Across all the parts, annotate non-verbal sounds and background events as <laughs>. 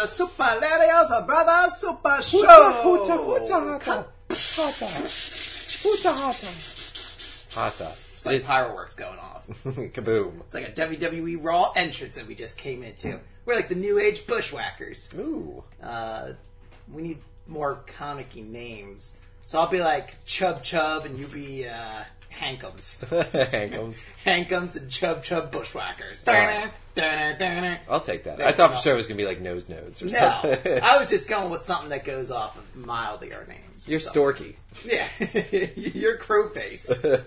day the Super Larios Brothers Super Show. Hoocha, hoocha, hoocha, hata. Hata. Hoocha, hata. Hata. It's like fireworks going off. <laughs> Kaboom. It's like a WWE Raw entrance that we just came into. We're like the New Age Bushwhackers. Ooh. Uh, we need more comic names. So I'll be like Chub Chub, and you be uh, Hankums. <laughs> Hankums. <laughs> Hankums and Chub Chub Bushwhackers. Alright. I'll take that. I thought for sure it was gonna be like nose nose or something. No. I was just going with something that goes off of mildier names. You're storky. Yeah, <laughs> you're Crowface.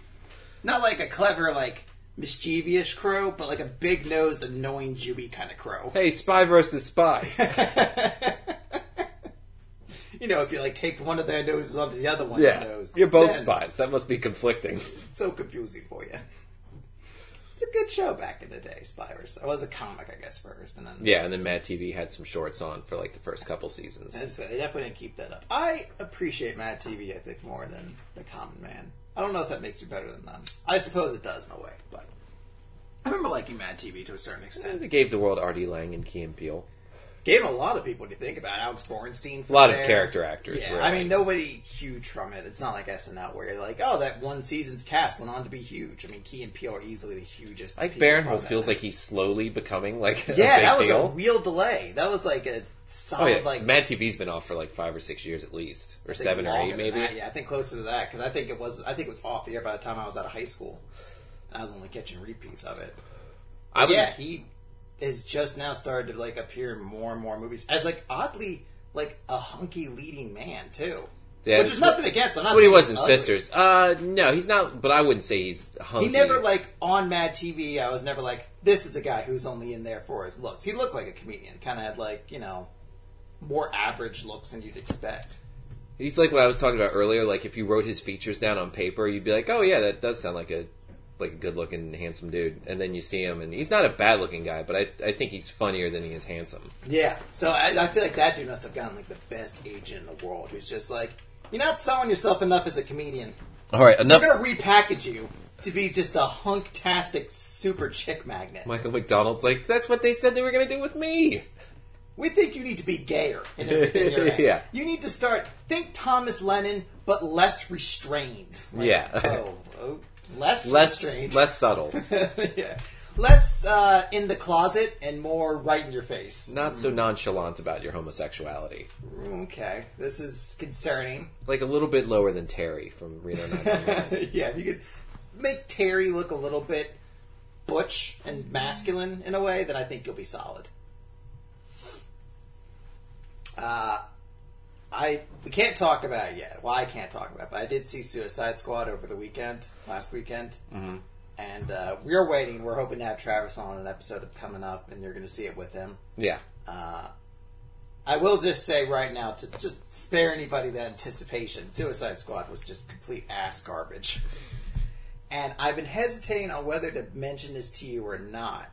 <laughs> Not like a clever, like mischievous crow, but like a big nosed, annoying, Jewy kind of crow. hey, spy versus spy. <laughs> You know, if you like take one of their noses onto the other one's yeah, nose, you're both spies. That must be conflicting. So confusing for you. It's a good show back in the day, Spires. I was a comic, I guess, first, and then Yeah, and then Mad TV had some shorts on for like the first couple seasons. And so they definitely didn't keep that up. I appreciate Mad TV, I think, more than the common man. I don't know if that makes me better than them. I suppose it does in a way, but I remember liking Mad TV to a certain extent. They gave the world Artie Lange and Key and Peele. Gave a lot of people when you think about. Alex Borstein. A lot of character actors. Yeah, really. I mean, nobody huge from it. It's not like SNL where you're like, oh, that one season's cast went on to be huge. I mean, Key and Peele are easily the hugest. like Barinholtz feels like he's slowly becoming like a yeah, that was deal. a real delay. That was like a Oh solid yeah, like Mad TV's been off for like five or six years at least, or seven or eight maybe. that. Yeah, I think closer to that because I think it was. I think it was off the air by the time I was out of high school. I was only catching repeats of it. I would, yeah, he is just now started to like appear in more and more movies as like oddly like a hunky leading man too. Yeah, Which is nothing against. I'm not what he was he's in. Sisters. Uh, no, he's not. But I wouldn't say he's hunky. He never like on Mad TV. I was never like this is a guy who's only in there for his looks. He looked like a comedian. Kind of had like you know more average looks than you'd expect. He's like what I was talking about earlier. Like if you wrote his features down on paper, you'd be like, oh yeah, that does sound like a like a good looking handsome dude. And then you see him, and he's not a bad looking guy, but I I think he's funnier than he is handsome. Yeah, so I, I feel like that dude must have gotten like the best agent in the world, who's just like, you're not selling yourself enough as a comedian. All right, So enough. we're gonna repackage you to be just a hunktastic super chick magnet. Michael McDonald's like that's what they said they were going to do with me. We think you need to be gayer in everything you're <laughs> in. Yeah. You need to start think Thomas Lennon, but less restrained. Like, Yeah. oh, oh, less Less restrained. less subtle, <laughs> yeah. Less uh, in the closet and more right in your face. not so nonchalant about your homosexuality. Okay, this is concerning. Like a little bit lower than Terry from Reno 911. <laughs> yeah, if you could make Terry look a little bit butch and masculine in a way, then I think you'll be solid. Uh, I we can't talk about it yet. Well, I can't talk about it, but I did see Suicide Squad over the weekend, last weekend. Mm-hmm. And uh, we're waiting. We're hoping to have Travis on an episode of coming up, and you're going to see it with him. yeah. Uh, I will just say right now to just spare anybody that anticipation. Suicide Squad was just complete ass garbage, and I've been hesitating on whether to mention this to you or not.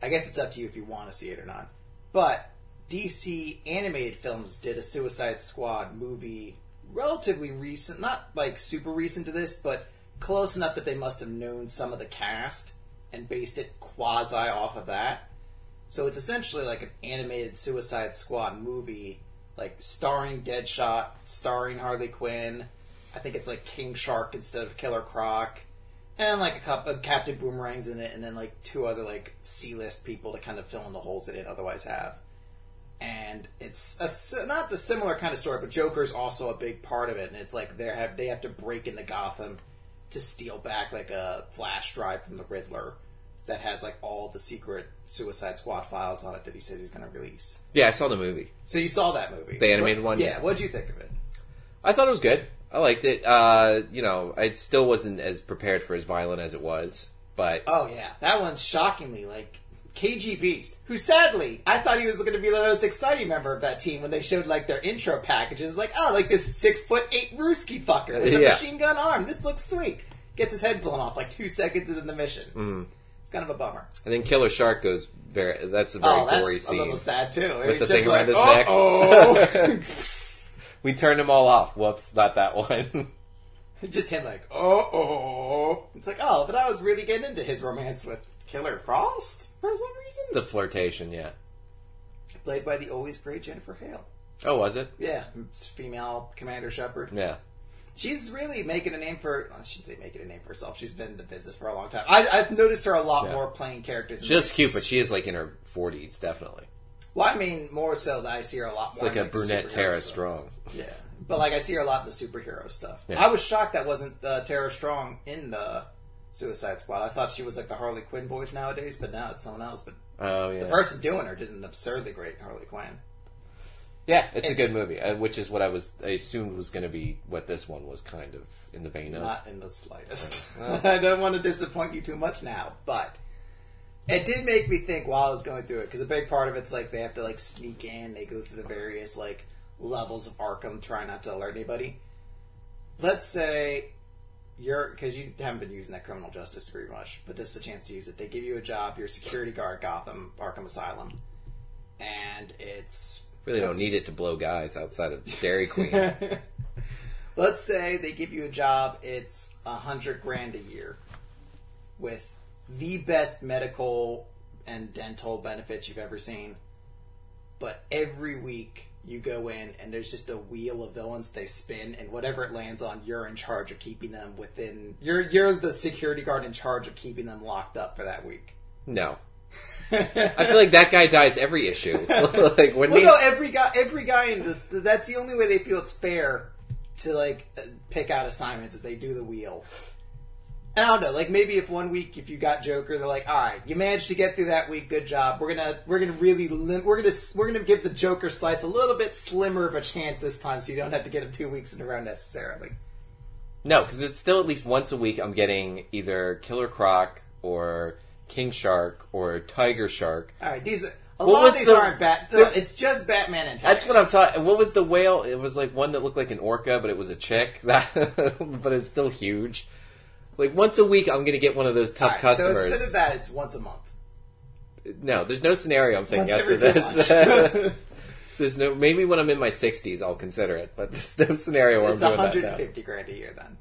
I guess it's up to you if you want to see it or not. But DC animated films did a Suicide Squad movie relatively recent, not like super recent to this, but close enough that they must have known some of the cast and based it quasi off of that. So it's essentially like an animated Suicide Squad movie, like starring Deadshot, starring Harley Quinn. I think it's like King Shark instead of Killer Croc, and like a couple of Captain Boomerangs in it, and then like two other like C-list people to kind of fill in the holes they didn't otherwise have. And it's a, not the similar kind of story, but Joker's also a big part of it, and it's like they have they have to break into Gotham to steal back like a flash drive from the Riddler that has like all the secret Suicide Squad files on it that he says he's going to release. Yeah, I saw the movie. So you saw that movie, The animated What- one? Yeah, Yeah. what'd you think of it? I thought it was good. I liked it. Uh, you know, I still wasn't as prepared for as violent as it was, but Oh yeah, that one's shockingly like KG Beast, who sadly I thought he was going to be the most exciting member of that team when they showed like their intro packages. Like, oh, like this six foot eight Ruski fucker with a Yeah. machine gun arm. This looks sweet. Gets his head blown off like two seconds into the mission. Mm. It's kind of a bummer. and then Killer Shark goes very. That's a very oh, that's gory a little sad too. With He's the thing around his neck. "Uh-oh." <laughs> we turned them all off. Whoops, not that one. <laughs> Just him like, oh, oh. It's like, oh, but I was really getting into his romance with Killer Frost for some reason. the flirtation, yeah. played by the always great Jennifer Hale. Oh, was it? Yeah, female Commander Shepard. Yeah. She's really making a name for. I shouldn't say making a name for herself. She's been in the business for a long time. I, I've noticed her a lot Yeah. more playing characters. in She looks cute, but she is like in her forties, definitely. Well, I mean, more so that I see her a lot It's more. like in, a the brunette Tara stuff. Strong. Yeah, but like I see her a lot in the superhero stuff. Yeah. I was shocked that wasn't uh, Tara Strong in the Suicide Squad. I thought she was like the Harley Quinn voice nowadays, but now it's someone else. But Oh yeah. the person doing her did an absurdly great Harley Quinn. Yeah, it's, a good movie, uh, which is what I was I assumed was going to be what this one was kind of in the vein of. Not in the slightest. <laughs> I don't want to disappoint you too much now, but it did make me think while I was going through it because a big part of it's like they have to like sneak in. They go through the various like levels of Arkham, try not to alert anybody. Let's say you're because you haven't been using that criminal justice very much, but this is a chance to use it. They give you a job. You're a security guard, Gotham Arkham Asylum, and it's really don't need it to blow guys outside of Dairy Queen. <laughs> Let's say they give you a job, it's a hundred grand a year with the best medical and dental benefits you've ever seen. But every week you go in and there's just a wheel of villains they spin and whatever it lands on, you're in charge of keeping them within you're you're the security guard in charge of keeping them locked up for that week. no, <laughs> I feel like that guy dies every issue. <laughs> like when Well, they, no, every guy, every guy in this. That's the only way they feel it's fair to like uh, pick out assignments is they do the wheel. And I don't know, like maybe if one week if you got Joker, they're like, all right, you managed to get through that week, good job. We're gonna we're gonna really lim- we're gonna we're gonna give the Joker slice a little bit slimmer of a chance this time, so you don't have to get him two weeks in a row necessarily. no, because it's still at least once a week. I'm getting either Killer Croc or King Shark or Tiger Shark. All right, these a What lot was of these the- aren't Bat. the- it's just Batman and That's what I'm talking. What was the whale? It was like one that looked like an orca, but it was a chick. <laughs> That, but it's still huge. Like once a week, I'm gonna get one of those All tough customers. So instead of that, it's once a month. No, there's no scenario. I'm saying Once yes every to two this. months. <laughs> there's no. Maybe when I'm in my 60s, I'll consider it. But there's no scenario where it's I'm doing that. 150 grand a year then.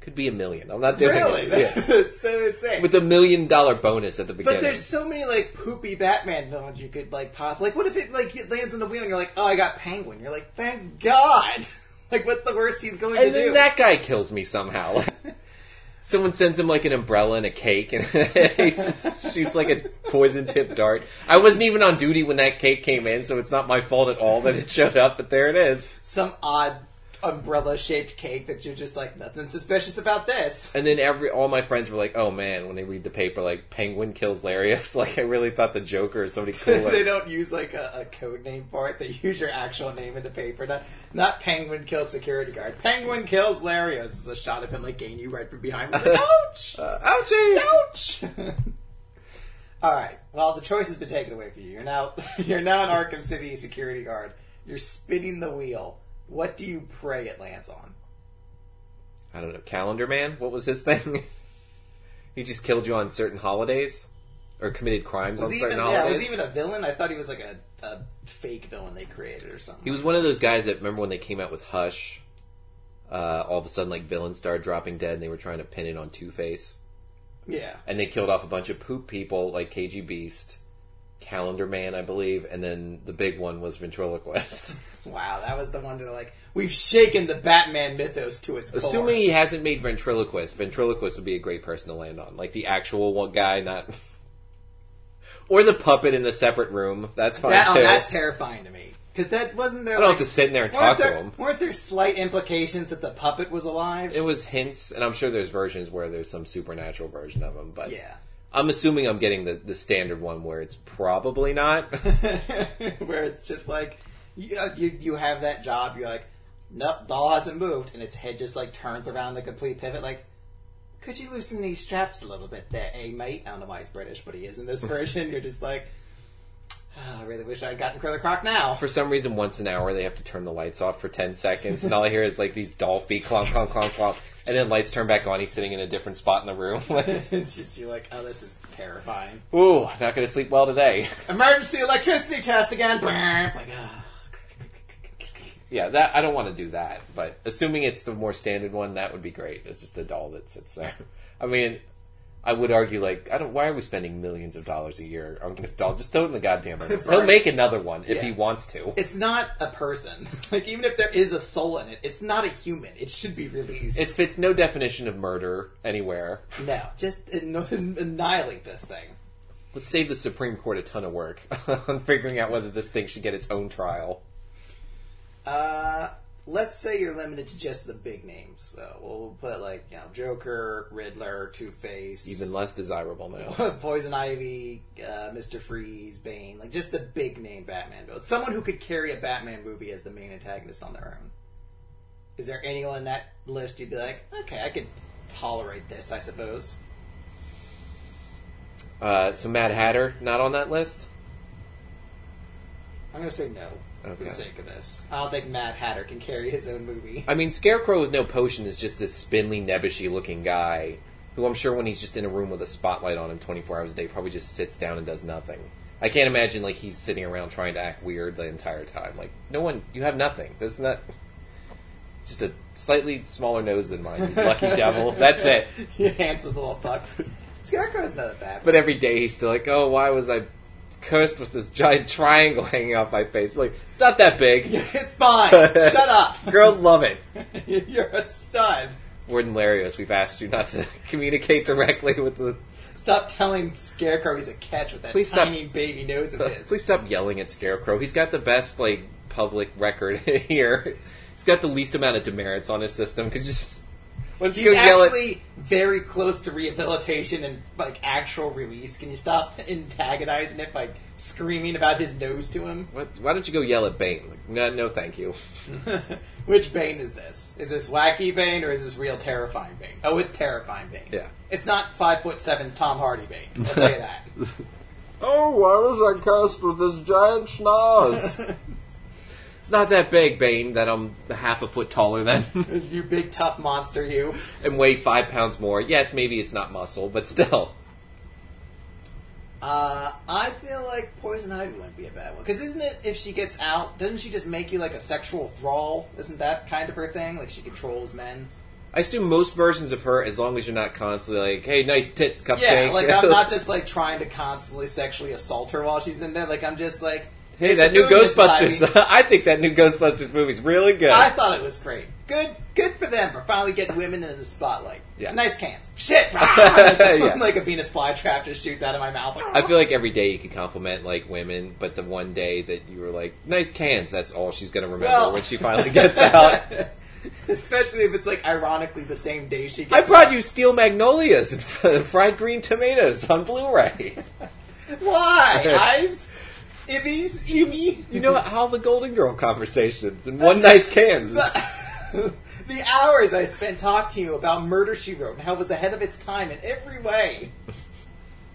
Could be a million. I'm not doing Really? it. Yeah. <laughs> That's so insane. With a million dollar bonus at the beginning. but there's so many like poopy Batman villains you could like pause. Like, what if it like it lands on the wheel and you're like, oh, I got Penguin. You're like, thank God. <laughs> like, what's the worst he's going to do? and to then do? that guy kills me somehow. Someone sends him like an umbrella and a cake, and <laughs> he just shoots like a poison tipped dart. I wasn't even on duty when that cake came in, so it's not my fault at all that it showed up. But there it is. Some odd umbrella shaped cake that you're just like nothing suspicious about this. And then every all my friends were like, "Oh man!" When they read the paper, like Penguin kills Larios. <laughs> Like I really thought the Joker or somebody cooler. <laughs> they don't use like a, a code name for it. They use your actual name in the paper. Not, not Penguin kills security guard. Penguin kills Larios. This is a shot of him like getting you right from behind. Like, Ouch! <laughs> Uh, ouchie! Ouch! All right. Well, the choice has been taken away from you. You're now you're now an Arkham City security guard. You're spinning the wheel. What do you pray it lands on? I don't know. Calendar Man. What was his thing? <laughs> he just killed you on certain holidays, or committed crimes Was on he certain even, yeah, was he even a villain? I thought he was like a, a fake villain they created or something. He was one of those guys that remember when they came out with Hush. Uh, all of a sudden, like villains started dropping dead, and they were trying to pin it on Two Face, yeah. and they killed off a bunch of poop people like KG Beast, Calendar Man, I believe, and then the big one was Ventriloquist. <laughs> Wow, that was the one that like we've shaken the Batman mythos to its core. Assuming he hasn't made Ventriloquist, Ventriloquist would be a great person to land on, like the actual one guy, not. <laughs> Or the puppet in a separate room. That's fine that, oh, too. that's terrifying to me because that wasn't there. I don't like, have to sit in there and talk to there- him. Weren't there slight implications that the puppet was alive? It was hints, and I'm sure there's versions where there's some supernatural version of him, but yeah. I'm assuming I'm getting the, the standard one where it's probably not. <laughs> <laughs> where it's just like you, uh, you you have that job. You're like, nope, doll hasn't moved, and its head just like turns around the complete pivot. Like, could you loosen these straps a little bit there, eh, mate? I don't know why he's British, but he is in this <laughs> version. You're just like, "Ah, <sighs> I really wish I'd gotten Killer Croc now. for some reason, once an hour, they have to turn the lights off for 10 seconds, and all I hear is like these doll feet clonk, clonk, clonk, clonk, and then lights turn back on. He's sitting in a different spot in the room. <laughs> it's just you're like, oh, this is terrifying. Ooh, not gonna sleep well today. <laughs> Emergency electricity test again. Like, ah. Yeah, that I don't want to do that, but assuming it's the more standard one, that would be great. It's just a doll that sits there. I mean, I would argue like I don't. Why are we spending millions of dollars a year on this doll? Just throw it in the goddamn <laughs> abyss. He'll make another one if Yeah. he wants to. It's not a person. <laughs> Like even if there is a soul in it, it's not a human. It should be released. It fits no definition of murder anywhere. no, just an- annihilate this thing. Let's save the Supreme Court a ton of work <laughs> on figuring out whether this thing should get its own trial. Uh, let's say you're limited to just the big names. So we'll put like you know Joker, Riddler, Two Face, Even less desirable now. <laughs> Poison Ivy, uh, Mister Freeze, Bane, like just the big name Batman build. Someone who could carry a Batman movie as the main antagonist on their own. Is there anyone in that list you'd be like, okay, I could tolerate this, I suppose. Uh, so Mad Hatter not on that list. I'm gonna say no for the sake of this. I don't think Mad Hatter can carry his own movie. I mean, Scarecrow with no potion is just this spindly, nebbishy looking guy who I'm sure when he's just in a room with a spotlight on him 24 hours a day probably just sits down and does nothing. I can't imagine like he's sitting around trying to act weird the entire time. Like, no one, you have nothing. That's not just a slightly smaller nose than mine. you Lucky <laughs> devil. That's it. he handsome little fuck. Scarecrow's not a bad. But every day he's still like, oh, why was I cursed with this giant triangle hanging off my face? Like, it's not that big. <laughs> it's fine. Shut up. <laughs> Girls love it. <laughs> You're a stud. Warden Larios, we've asked you not to communicate directly with the Stop telling Scarecrow he's a catch with that Please stop. tiny baby nose of his. Please stop yelling at Scarecrow. He's got the best like public record here. He's got the least amount of demerits on his system. Could just you He's go yell at? actually very close to rehabilitation and like actual release. Can you stop <laughs> antagonizing it by screaming about his nose to him? What, why don't you go yell at Bane? Like, no, no, thank you. <laughs> Which Bane is this? Is this wacky Bane or is this real terrifying Bane? Oh, it's terrifying Bane. Yeah. It's not five foot seven Tom Hardy Bane. I'll tell you that. <laughs> Oh, why was I cursed with this giant schnoz? It's not that big, Bane. That I'm half a foot taller than <laughs> you big tough monster, you. and weigh five pounds more. Yes, maybe it's not muscle, but still. Uh, I feel like Poison Ivy wouldn't be a bad one. Because isn't it, if she gets out, doesn't she just make you like a sexual thrall? Isn't that kind of her thing? Like she controls men? I assume most versions of her, as long as you're not constantly like, "Hey, nice tits, cupcake." Yeah, like I'm not <laughs> just like trying to constantly sexually assault her while she's in there. Like I'm just like, Hey, "Here's that new. Ghostbusters. <laughs> I think that new Ghostbusters movie's really good. I thought it was great. Good, good for them for finally getting women in the spotlight. Yeah. nice cans. <laughs> Shit, <laughs> Yeah. like a Venus flytrap just shoots out of my mouth. I feel like every day you could compliment like women, but the one day that you were like, "Nice cans," that's all she's gonna remember Well- when she finally gets out. especially if it's like ironically the same day she. Gets I brought you steel magnolias and fried green tomatoes on Blu-ray. Why? I'm. s- If he's if he, You know <laughs> how the Golden Girl conversations and one nice cans. <laughs> the hours I spent talking to you about Murder She Wrote and how it was ahead of its time in every way.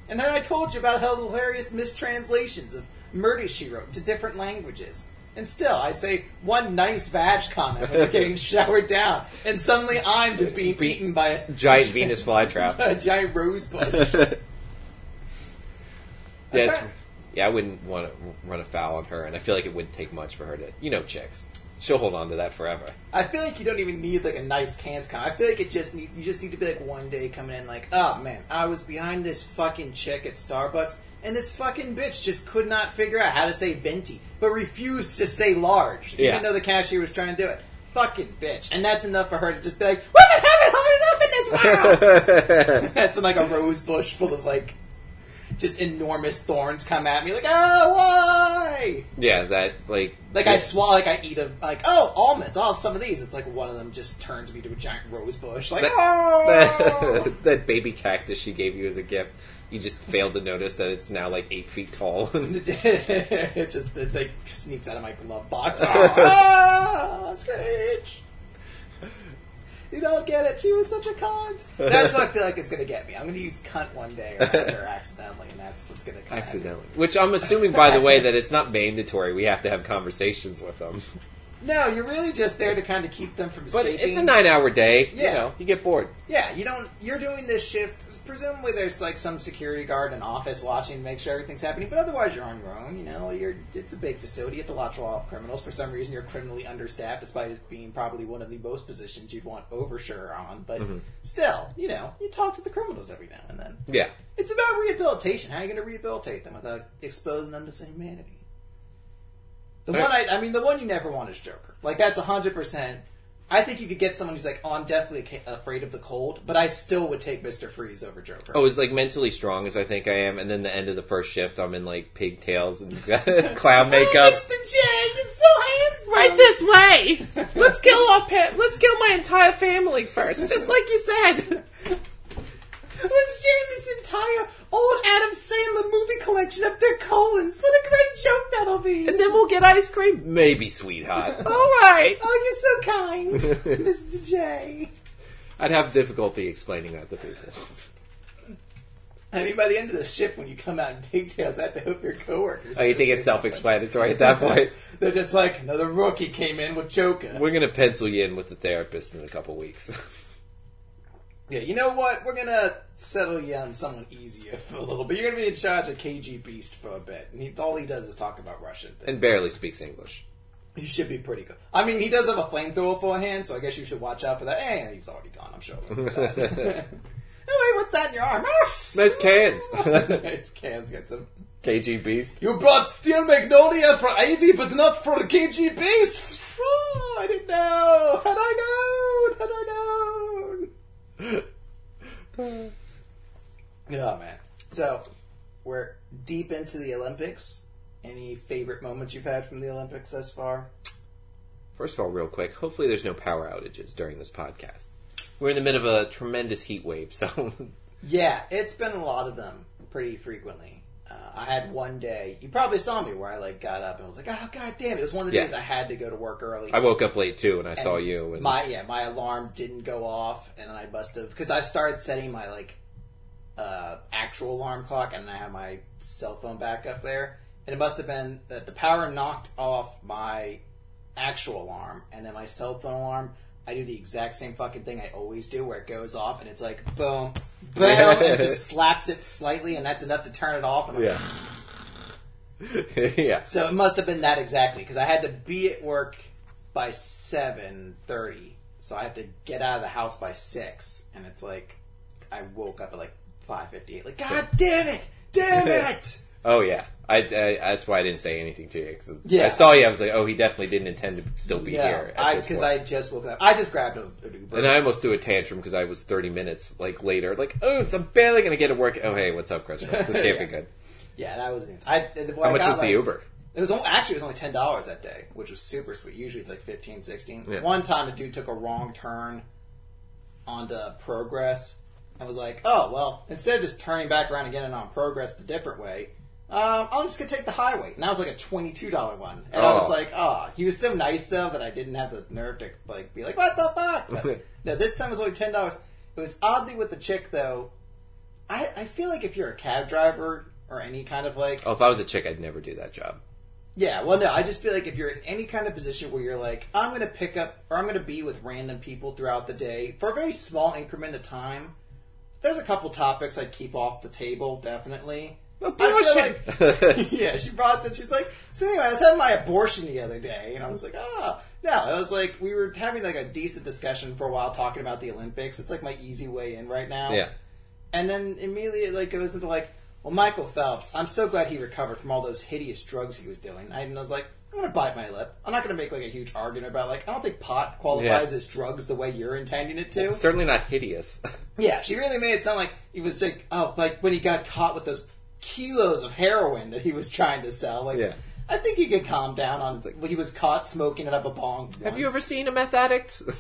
And then I told you about how hilarious mistranslations of Murder She Wrote into different languages. And still, I say one nice vag comment when you're getting <laughs> showered down, and suddenly I'm just being beaten by a Giant Venus flytrap. a giant rose bush. Yeah, it's, yeah, I wouldn't want to run afoul on her, and I feel like it wouldn't take much for her to, you know, chicks. She'll hold on to that forever. I feel like you don't even need like a nice cans comment. I feel like it just need you just need to be like one day coming in like, oh man, I was behind this fucking chick at Starbucks, and this fucking bitch just could not figure out how to say venti, but refused to say large, Yeah. even though the cashier was trying to do it. Fucking bitch, and that's enough for her to just be like, women haven't hard enough in this world. that's when like a rose bush full of like just enormous thorns come at me, like, oh why? Yeah, that like Like I swallow, like I eat a like oh almonds. I'll have some of these. It's like one of them just turns me to a giant rose bush. Like that, oh, that, <laughs> that baby cactus she gave you as a gift. You just failed to notice that it's now like eight feet tall. <laughs> <laughs> it just it, like sneaks out of my glove box. ah, Screech. You don't get it. She was such a cunt. That's what I feel like is going to get me. I'm going to use cunt one day or another <laughs> accidentally, and that's what's going to come. at me. Accidentally. Which I'm assuming, by the way, that it's not mandatory. We have to have conversations with them. No, you're really just there to kind of keep them from But escaping. it's a nine-hour day. You Yeah. know, you get bored. Yeah, you don't. You're doing this shift presumably there's like some security guard in office watching to make sure everything's happening, but otherwise you're on your own. You know, you're it's a big facility. You have to watch all criminals. For some reason, you're criminally understaffed, despite it being probably one of the most positions you'd want oversure on. But mm-hmm. still, you know, you talk to the criminals every now and then. Yeah. It's about rehabilitation. How are you going to rehabilitate them without exposing them to some humanity? The Right. one I, I mean, the one you never want is Joker. Like that's hundred percent. I think you could get someone who's like, "Oh, I'm definitely ca- afraid of the cold," but I still would take Mister Freeze over Joker. Oh, as like mentally strong as I think I am, and then the end of the first shift, I'm in like pigtails and <laughs> clown makeup. Mr. J, you're so handsome. Right this way. Let's kill our pet. Let's kill my entire family first, just like you said. <laughs> Let's this entire old Adam Sandler movie collection up their colons. What a great joke that'll be. And then we'll get ice cream. Maybe, sweetheart. <laughs> All right. Oh, you're so kind, <laughs> Mr. J. I'd have difficulty explaining that to people. I mean, by the end of the shift, when you come out in pigtails, I have to hope your coworkers. Oh, you think it's self-explanatory at that <laughs> point? They're just like another rookie came in with Joker. We're gonna pencil you in with the therapist in a couple weeks. Yeah, you know what? We're gonna settle you on someone easier <laughs> for a little bit. You're gonna be in charge of KG Beast for a bit, and he, all he does is talk about Russian things. and barely speaks English. He should be pretty good. I mean, he does have a flamethrower for a hand, so I guess you should watch out for that. Eh, he's already gone. I'm sure. <laughs> oh wait, <laughs> what's that in your arm? Nice cans. nice cans gets him. KG Beast. You brought Steel Magnolia for Ivy, but not for KG Beast. Oh, I didn't know. Had I known? Had I known? Oh man. So we're deep into the Olympics. Any favorite moments you've had from the Olympics thus far? First of all, real quick, hopefully there's no power outages during this podcast. We're in the middle of a tremendous heat wave, so <laughs> Yeah, it's been a lot of them pretty frequently. Uh, I had one day. You probably saw me where I like got up and was like, "Oh god damn it!" It was one of the Yeah. days I had to go to work early. I woke up late too, and I saw you. And my yeah, my alarm didn't go off, and I must have because I started setting my like uh, actual alarm clock, and I have my cell phone back up there, and it must have been that the power knocked off my actual alarm, and then my cell phone alarm. I do the exact same fucking thing I always do, where it goes off, and it's like boom, <laughs> boom, and it just slaps it slightly, and that's enough to turn it off. And I'm like, yeah, <laughs> yeah. so it must have been that exactly because I had to be at work by seven thirty, so I have to get out of the house by six, and it's like I woke up at like five fifty eight. Like, God damn it, damn <laughs> it! Oh yeah, I, I that's why I didn't say anything to you. 'cause Yeah. I saw you. I was like, oh, he definitely didn't intend to still be yeah, here. I Because because I just woke up. I just grabbed a, an Uber. and I almost threw a tantrum because I was thirty minutes like later. Like, oh, I'm barely gonna get to work. Oh, hey, what's up, Chris? This can't <laughs> Yeah. be good. yeah, that was. I, and How much was the Uber? It was only, actually it was only ten dollars that day, which was super sweet. Usually it's like 15 16 Yeah. One time a dude took a wrong turn onto Progress and was like, "Oh well, instead of just turning back around and getting on Progress the different way, um, I'm just gonna take the highway." And that was like a twenty two dollar one, and I was Oh. like, "Oh." He was so nice though that I didn't have the nerve to like be like, "What the fuck?" <laughs> But, no, this time it was only ten dollars. It was oddly with the chick though. I I feel like if you're a cab driver or any kind of like Oh, if I was a chick, I'd never do that job. yeah, well, no, I just feel like if you're in any kind of position where you're like, I'm going to pick up or I'm going to be with random people throughout the day for a very small increment of time, there's a couple topics I'd keep off the table, definitely. <laughs> Oh, bullshit. like- <laughs> yeah, she brought it. She's like, so anyway, I was having my abortion the other day, and I was like, ah, no, it was like we were having like a decent discussion for a while talking about the Olympics. It's like my easy way in right now. Yeah. And then immediately it like goes into like, well, Michael Phelps, I'm so glad he recovered from all those hideous drugs he was doing. And I was like, I'm gonna bite my lip. I'm not gonna make like a huge argument about like I don't think pot qualifies Yeah. as drugs the way you're intending it to. Certainly not hideous. <laughs> Yeah, she really made it sound like he was like oh like when he got caught with those kilos of heroin that he was trying to sell. Like Yeah. I think he could calm down on he was caught smoking it up a bong. Have you ever seen a meth addict? <laughs>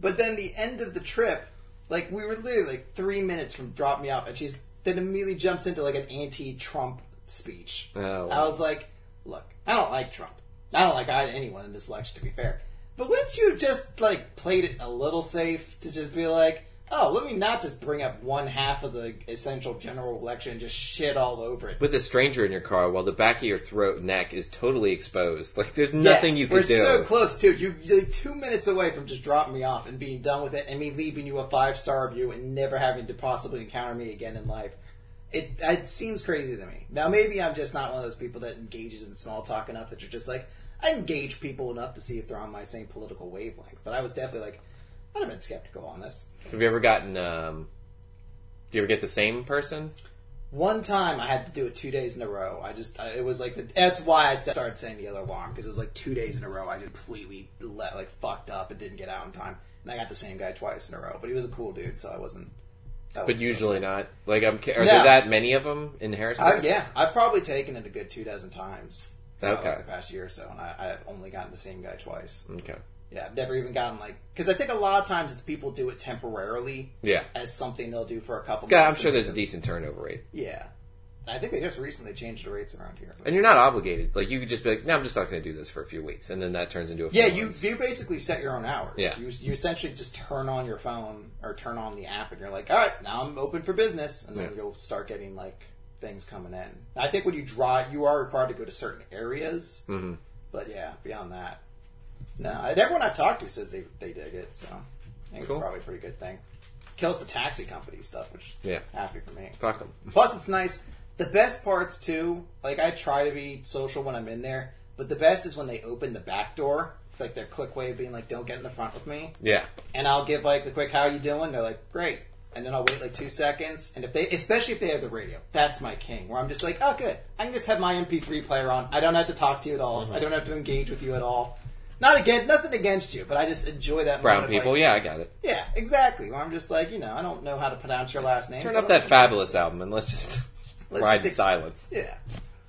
But then the end of the trip, like we were literally like three minutes from drop me off, and she's then immediately jumps into like an anti-Trump speech. Oh, wow. I was like, look, I don't like Trump. I don't like anyone in this election, to be fair. But wouldn't you have just like played it a little safe to just be like, oh, let me not just bring up one half of the essential general election and just shit all over it. With a stranger in your car while the back of your throat neck is totally exposed. Like there's nothing Yeah, you can we're do. so close, too. You're like two minutes away from just dropping me off and being done with it, and me leaving you a five star review and never having to possibly encounter me again in life. It it seems crazy to me. Now maybe I'm just not one of those people that engages in small talk enough that you're just like I engage people enough to see if they're on my same political wavelength. But I was definitely like I'd have been skeptical on this. Have you ever gotten um do you ever get the same person? One time I had to do it two days in a row. I just I, it was like the, that's why I started saying the other alarm because it was like two days in a row. I just completely let like fucked up and didn't get out in time, and I got the same guy twice in a row. But he was a cool dude, so I wasn't. I But usually upset. not. Like I'm are No. there that many of them in Harrisburg? I, yeah, I've probably taken it a good two dozen times. Okay. like, the past year or so, and I, I've only gotten the same guy twice. Okay. Yeah, I've never even gotten like because I think a lot of times it's people do it temporarily Yeah. as something they'll do for a couple. God, I'm sure there's a decent turnover rate. Yeah, and I think they just recently changed the rates around here. And you're not obligated. Like you could just be like, no, I'm just not going to do this for a few weeks, and then that turns into a Yeah, you months. you basically set your own hours. Yeah. you, you essentially just turn on your phone or turn on the app, and you're like, all right, now I'm open for business, and then Yeah. you'll start getting like things coming in. I think when you drive, you are required to go to certain areas, Mhm. but yeah, beyond that, no. And everyone I talked to says they they dig it, so I think Cool. it's probably a pretty good thing. Kills the taxi company stuff, which Yeah. happy for me. Fuck 'em. Plus, it's nice. The best parts too, like I try to be social when I'm in there, but the best is when they open the back door, like their click way of being like, "Don't get in the front with me," Yeah. and I'll give like the quick, "How are you doing?" They're like, "Great," and then I'll wait like two seconds, and if they, especially if they have the radio, that's my king. Where I'm just like, "Oh, good, I can just have my MP3 player on. I don't have to talk to you at all. Mm-hmm. I don't have to engage with you at all." Not again, nothing against you, but I just enjoy that. Brown moment of, people, like- yeah, I got it. yeah, exactly. Where I'm just like, you know, I don't know how to pronounce your last name. Turn so up that fabulous album and let's just <laughs> Let's ride just in silence. Yeah.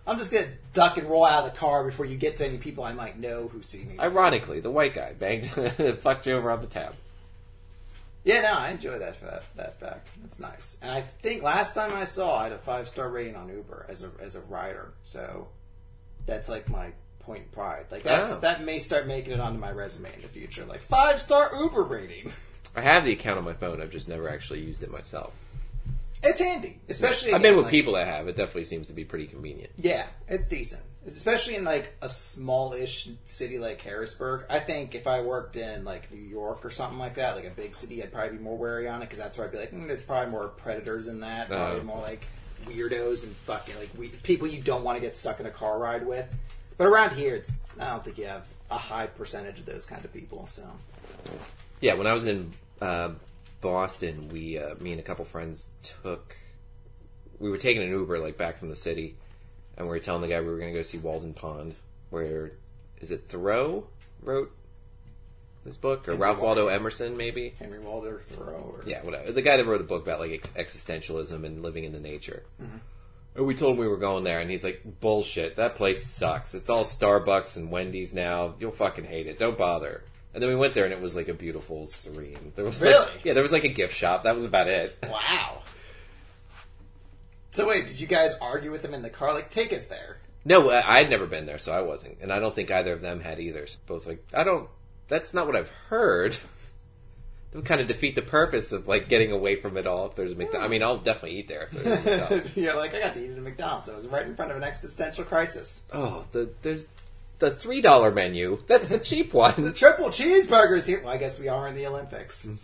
I'm just gonna duck and roll out of the car before you get to any people I might know who see me. Ironically, the white guy banged, <laughs> fucked you over on the tab. yeah, no, I enjoy that for that that fact. It's nice. And I think last time I saw, I had a five star rating on Uber as a as a rider. So that's like my point pride. Like that's, Oh. that may start making it onto my resume in the future. Like five star Uber rating. <laughs> I have the account on my phone. I've just never actually used it myself. It's handy, especially. I've been with like- people that have. It definitely seems to be pretty convenient. Yeah, it's decent. Especially in like a smallish city like Harrisburg. I think if I worked in like New York or something like that, like a big city, I'd probably be more wary on it because that's where I'd be like, mm, there's probably more predators in that. Probably Uh. more like weirdos and fucking like we- people you don't want to get stuck in a car ride with. But around here, it's I don't think you have a high percentage of those kind of people. So Yeah, when I was in uh, Boston, we, uh, me and a couple friends took, we were taking an Uber like back from the city, and we were telling the guy we were going to go see Walden Pond, where is it Thoreau wrote this book or Henry Ralph Waldo Waldo. Emerson maybe? Henry Walter Thoreau, or Yeah, whatever. The guy that wrote a book about like ex- existentialism and living in the nature. And we told him we were going there, and he's like, "Bullshit! That place sucks. It's all Starbucks and Wendy's now. You'll fucking hate it. Don't bother." And then we went there, and it was like a beautiful, serene. There was like, Really? yeah, there was like a gift shop. That was about it. <laughs> wow. So wait, did you guys argue with him in the car? Like, take us there. No, I- I'd never been there, so I wasn't, and I don't think either of them had either. Both like, I don't. That's not what I've heard. <laughs> Would kind of defeat the purpose of like getting away from it all. If there's a McDonald's, I hmm. mean, I'll definitely eat there if there's a McDonald's. <laughs> You're like, I got to eat at a McDonald's. I was right in front of an existential crisis. Oh, the there's the three dollar menu. That's the cheap <laughs> one. The triple cheeseburgers here. Well, I guess we are in the Olympics. Hmm.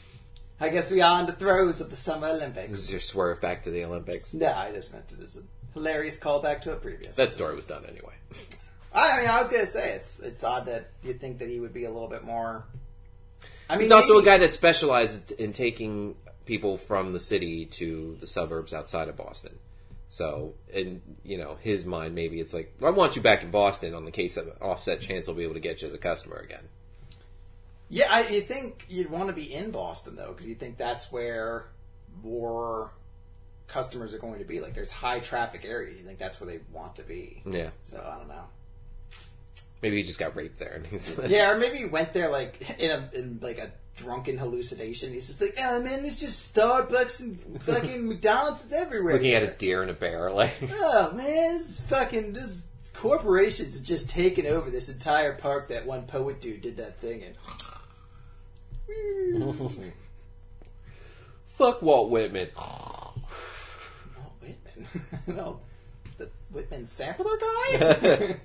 I guess we are in the throes of the Summer This Olympics. is your swerve back to the Olympics. No, I just meant it as a hilarious callback to a previous. That story was done anyway. <laughs> I mean, I was gonna say it's it's odd that you'd think that he would be a little bit more. I mean, He's also a guy that specialized in taking people from the city to the suburbs outside of Boston. So, in you know his mind, maybe it's like I want you back in Boston on the case of offset chance I'll be able to get you as a customer again. Yeah, I, you think you'd want to be in Boston though, because you think that's where more customers are going to be. Like, there's high traffic areas. You think that's where they want to be. Yeah, So I don't know. Maybe he just got raped there, and he's Yeah, or maybe he went there like in a in like a drunken hallucination. He's just like, oh man, it's just Starbucks and fucking <laughs> McDonald's is everywhere. looking at a deer and a bear. Like, <laughs> Oh man, this is fucking this corporations have just taken over this entire park. That one poet dude did that thing and. <laughs> Fuck Walt Whitman. Walt Whitman. no, oh, the Whitman sampler guy.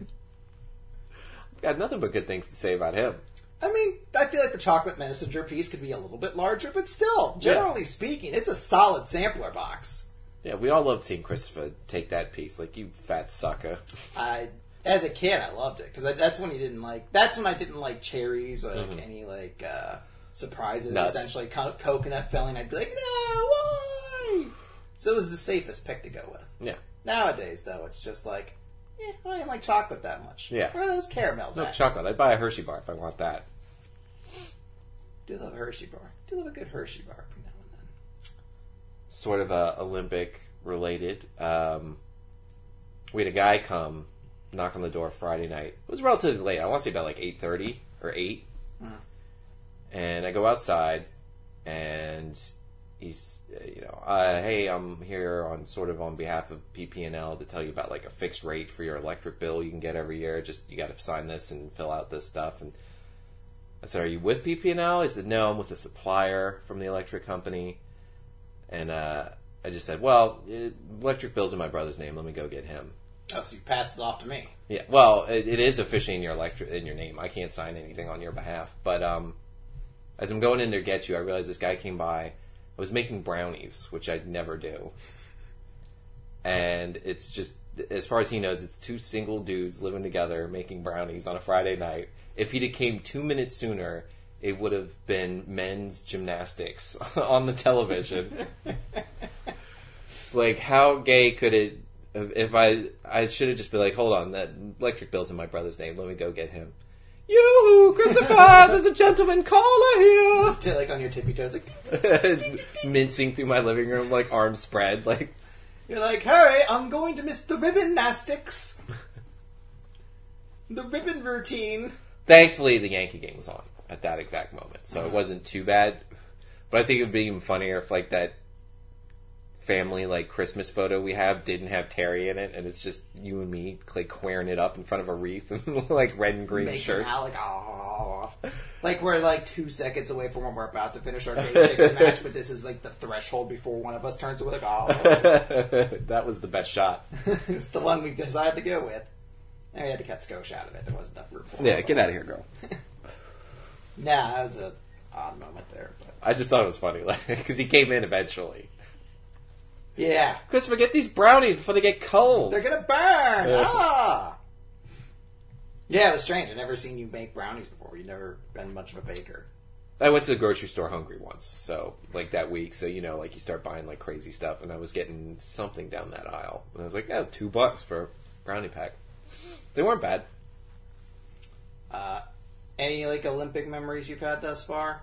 Got nothing but good things to say about him. I mean, I feel like the chocolate messenger piece could be a little bit larger, but still, generally speaking, it's a solid sampler box. Yeah, we all loved seeing Christopher take that piece. Like, you fat sucker. I, as a kid, I loved it because that's when he didn't like. That's when I didn't like cherries or like Mhm. any like uh, surprises. Nuts. Essentially, co- coconut filling. I'd be like, no, why? So it was the safest pick to go with. Yeah. Nowadays, though, it's just like, eh, I don't like chocolate that much. Yeah. Where are those caramels No at? chocolate. I'd buy a Hershey bar if I want that. Do love a Hershey bar. Do love a good Hershey bar every now and then. Sort of uh, Olympic related. Um, we had a guy come knock on the door Friday night. It was relatively late. I want to say about like eight thirty or eight. And I go outside, and he's, uh, you know, uh, hey, I'm here on sort of on behalf of PP&L to tell you about like a fixed rate for your electric bill you can get every year. Just you got to sign this and fill out this stuff. And I said, "Are you with PP&L?" He said, "No, I'm with a supplier from the electric company." And uh, I just said, "Well, uh, electric bill's in my brother's name. Let me go get him." Oh, so you passed it off to me. Yeah, well, it, it is officially in your electric in your name. I can't sign anything on your behalf. But um, as I'm going in there to get you, I realized this guy came by. Was making brownies, which I'd never do. And it's just, as far as he knows, it's two single dudes living together making brownies on a Friday night. If he'd have came two minutes sooner, it would have been men's gymnastics <laughs> on the television. <laughs> like, how gay could it? If I, I should have just been like, hold on, that electric bill's in my brother's name. Let me go get him. You, Christopher, there's a gentleman caller here. To, <laughs> like on your tippy toes, like Mincing through my living room, like arms spread, like you're like, hurry! I'm going to miss the ribbon nastics. The ribbon routine. Thankfully, the Yankee game was on at that exact moment, so it mm-hmm. wasn't too bad. But I think it would be even funnier if, like, that family like Christmas photo we have didn't have Terry in it, and it's just you and me like squaring it up in front of a wreath <laughs> and like red and green Making shirts. out like, oh. Like we're like two seconds away from when we're about to finish our gay chicken <laughs> match, but this is like the threshold before one of us turns to like, oh. <laughs> that was the best shot. it's the one we decided to go with. And we had to cut Skosh out of it. There wasn't enough room for Yeah, get out of here, girl. Nah, that was a odd moment there. But I just thought it was funny, like because he came in eventually. Yeah, Christopher, get these brownies before they get cold. they're gonna burn. Yeah. Ah. Yeah, it was strange. I've never seen you make brownies before. You've never been much of a baker. I went to the grocery store hungry once, so like that week. So you know, like you start buying like crazy stuff, and I was getting something down that aisle, and I was like, "Yeah, two bucks for a brownie pack." They weren't bad. Uh, any like Olympic memories you've had thus far?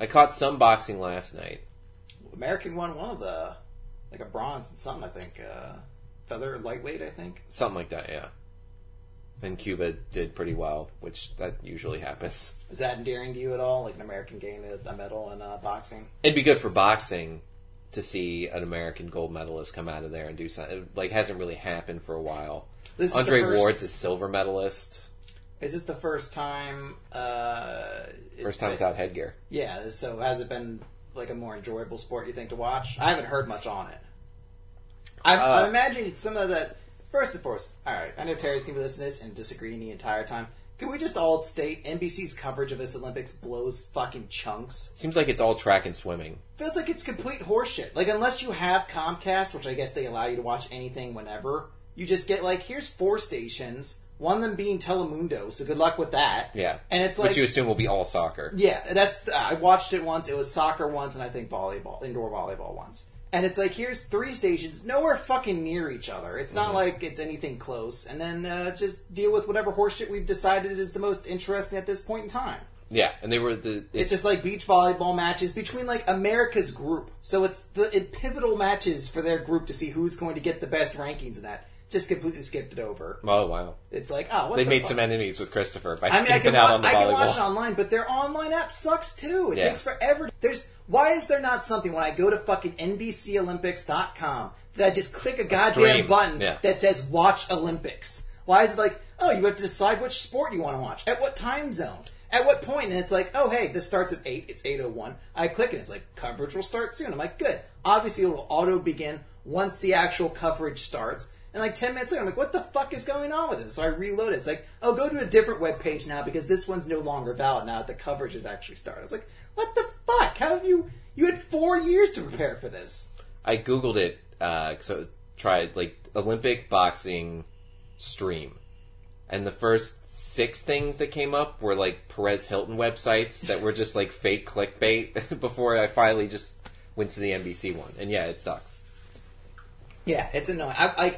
I caught some boxing last night. American won one of the like a bronze and something. I think uh, feather lightweight. I think. Something like that, yeah. And Cuba did pretty well, which that usually happens. <laughs> Is that endearing to you at all? Like an American getting a, medal in uh, boxing? It'd be good for boxing to see an American gold medalist come out of there and do something. It, like hasn't really happened for a while. This Andre the first- Ward's a silver medalist. Is this the first time? Uh, First time been- without headgear. Yeah. So has it been like a more enjoyable sport? You think to watch? I haven't heard much on it. I'm, Uh, I'm imagining some of that. First and foremost, all right. I know Terry's gonna be listening to this and disagreeing the entire time. Can we just all state NBC's coverage of this Olympics blows fucking chunks? Seems like it's all track and swimming. feels like it's complete horseshit. Like unless you have Comcast, which I guess they allow you to watch anything whenever, you just get like here's four stations, one of them being Telemundo. So good luck with that. Yeah, and it's like which you assume will be all soccer. yeah, that's I watched it once. It was soccer once, and I think volleyball, indoor volleyball once. And it's like here's three stations, nowhere fucking near each other. It's not like it's anything close. And then uh, just deal with whatever horseshit we've decided is the most interesting at this point in time. Yeah, and they were the. It's just like beach volleyball matches between like America's group. So it's the it, pivotal matches for their group to see who's going to get the best rankings in that. Just completely skipped it over. oh wow, It's like oh, what they the made fuck? some enemies with Christopher by I mean, skipping out wa- on the I can watch it online, but their online app sucks too. It Yeah. takes forever. There's why is there not something when I go to fucking NBCOlympics.com that I just click a goddamn stream, button yeah. that says Watch Olympics? Why is it like, oh, you have to decide which sport you want to watch at what time zone? At what point? And it's like, oh hey, this starts at eight. It's eight oh one. I click and it's like coverage will start soon. I'm like, good. Obviously, it will auto begin once the actual coverage starts. And like ten minutes later, I'm like, what the fuck is going on with this? So I reload it. It's like, oh, go to a different web page now because this one's no longer valid now that the coverage has actually started. It's like, what the fuck? How have you? You had four years to prepare for this. I googled it uh, because I tried like Olympic boxing stream, and the first six things that came up were like Perez Hilton websites that were just like fake clickbait. <laughs> before I finally just went to the NBC one, and yeah, it sucks. Yeah, it's annoying. I, I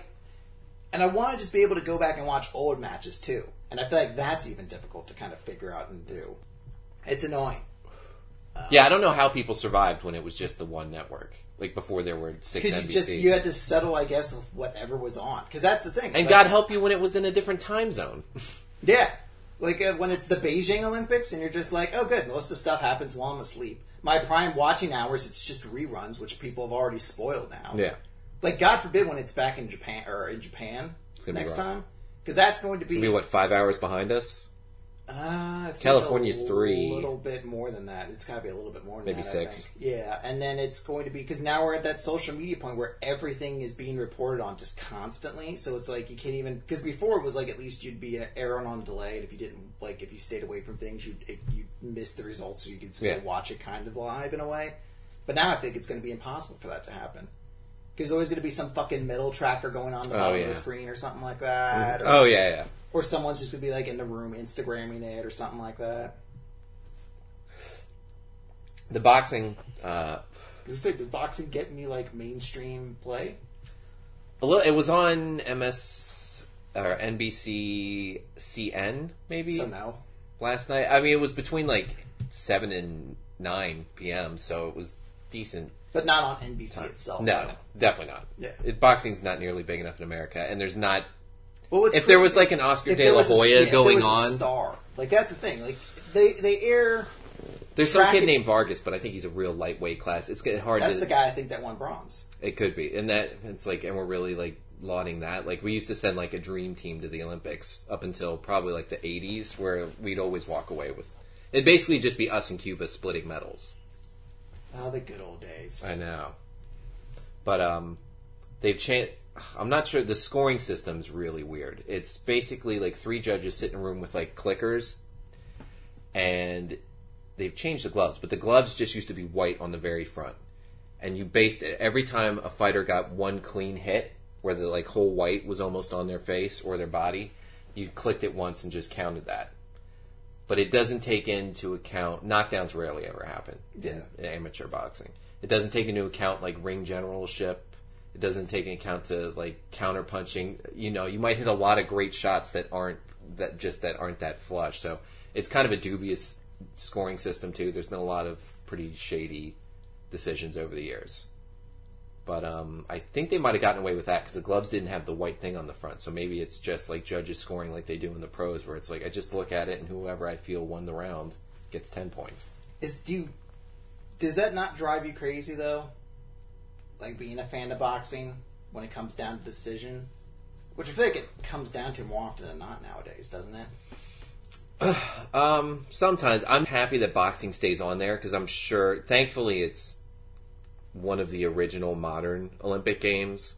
and I want to just be able to go back and watch old matches too. And I feel like that's even difficult to kind of figure out and do. It's annoying. Yeah, I don't know how people survived when it was just the one network, like before there were six Because NBCs. you just you had to settle, I guess, with whatever was on. Because that's the thing. and It's God help you when it was in a different time zone. <laughs> Yeah. Like uh, when it's the Beijing Olympics and you're just like, oh, good, most of the stuff happens while I'm asleep. My prime watching hours, it's just reruns, which people have already spoiled now. yeah, Like, God forbid when it's back in Japan or in Japan next time, because that's going to be be what five hours behind us? Uh, California's a three. little bit more than that. It's got to be a little bit more than Maybe that, six. Yeah, and then it's going to be because now we're at that social media point where everything is being reported on just constantly. So it's like you can't even because before it was like at least you'd be airing on delay, and if you didn't like if you stayed away from things, you'd you'd miss the results, so you could still Yeah. watch it kind of live in a way. But now I think it's going to be impossible for that to happen. Because there's always going to be some fucking metal tracker going on the Oh, bottom of the screen or something like that. Or, Oh yeah, yeah. or someone's just going to be like in the room Instagramming it or something like that. The boxing, uh, Is this like the boxing get any like mainstream play? a little. It was on MS or NBC CN maybe So no. last night. I mean, it was between like seven and nine p.m., so it was decent. But not on NBC itself. No, definitely not. Yeah. It, boxing's not nearly big enough in America, and there's not. Well, If there was like an Oscar if De La a- Hoya if there going a on, star. Like that's the thing. Like they they air. there's some kid named Vargas, but I think he's a real lightweight class. It's hard to That's to. the guy I think that won bronze. It could be, and that it's like, and we're really like lauding that. Like we used to send like a dream team to the Olympics up until probably like the '80s, where we'd always walk away with. It'd basically just be us and Cuba splitting medals. Oh, the good old days. I know, but um, they've changed. I'm not sure. The scoring system's really weird. It's basically like three judges sit in a room with like clickers, and they've changed the gloves. But the gloves just used to be white on the very front, and you based it every time a fighter got one clean hit, where the like whole white was almost on their face or their body. You clicked it once and just counted that. But it doesn't take into account knockdowns. Rarely ever happen Yeah. in amateur boxing. It doesn't take into account like ring generalship. It doesn't take into account to like counter punching. You know, you might hit a lot of great shots that aren't that just that aren't that flush. So it's kind of a dubious scoring system too. There's been a lot of pretty shady decisions over the years. But um, I think they might have gotten away with that because the gloves didn't have the white thing on the front. So maybe it's just like judges scoring like they do in the pros, where it's like I just look at it and whoever I feel won the round gets ten points. Is do you, does that not drive you crazy though? Like being a fan of boxing when it comes down to decision, which I feel like it comes down to more often than not nowadays, doesn't it? <sighs> Um, sometimes I'm happy that boxing stays on there because I'm sure, thankfully, it's one of the original modern Olympic games.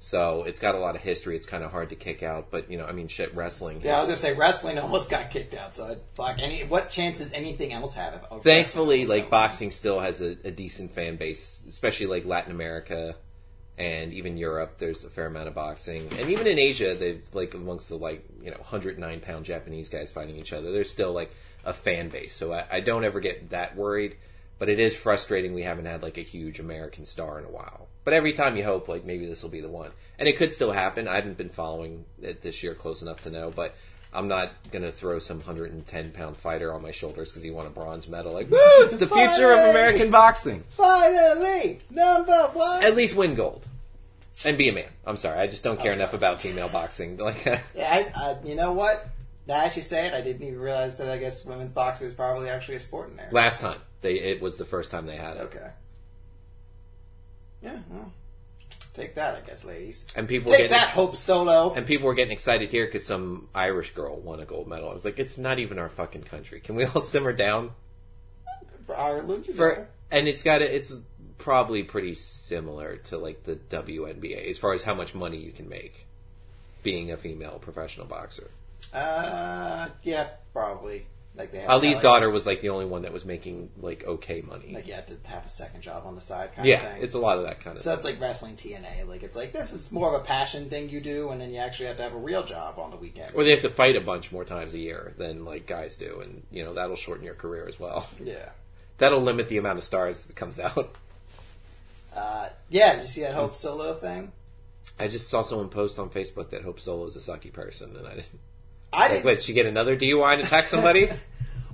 So it's got a lot of history. It's kind of hard to kick out, but you know, I mean, shit, wrestling. Yeah, I was gonna say wrestling <laughs> almost got kicked out. So fuck any. What chance does anything else have? Thankfully, like boxing still has a, a decent fan base, especially like Latin America and even Europe. There's a fair amount of boxing, and even in Asia, they've like amongst the like you know 109 pound Japanese guys fighting each other. There's still like a fan base, so I, I don't ever get that worried. But it is frustrating we haven't had like a huge American star in a while. But every time you hope like maybe this will be the one, and it could still happen. I haven't been following it this year close enough to know, but. I'm not gonna throw some 110 pound fighter on my shoulders because he won a bronze medal. Like, woo! It's the future of American boxing. finally number one. At least win gold and be a man. I'm sorry, I just don't care enough about female boxing. <laughs> Like, Yeah, I, I, you know what? Now as you say it, I didn't even realize that. I guess women's boxing was probably actually a sport in there. last time they, it was the first time they had it. Okay. Yeah. Well, Take that, I guess, ladies. And people were Take getting that, Hope Solo. and people were getting excited here because some Irish girl won a gold medal. I was like, it's not even our fucking country. Can we all <laughs> simmer down? for Ireland, you For know. and it's got a, it's probably pretty similar to like the WNBA as far as how much money you can make being a female professional boxer. Uh, yeah, probably. Like they have Ali's like, daughter was like the only one that was making like okay money. like you had to have a second job on the side, kind yeah, of thing. it's a lot of that kind of so stuff. it's like wrestling TNA. Like it's like this is more of a passion thing you do, and then you actually have to have a real job on the weekend. Or they have to fight a bunch more times a year than like guys do, and you know that'll shorten your career as well. <laughs> yeah, That'll limit the amount of stars that comes out. <laughs> uh, yeah. Did you see that Hope Solo thing? I just saw someone post on Facebook that Hope Solo is a sucky person, and I didn't. I Like, didn't. wait, did she get another DUI and attack somebody? <laughs>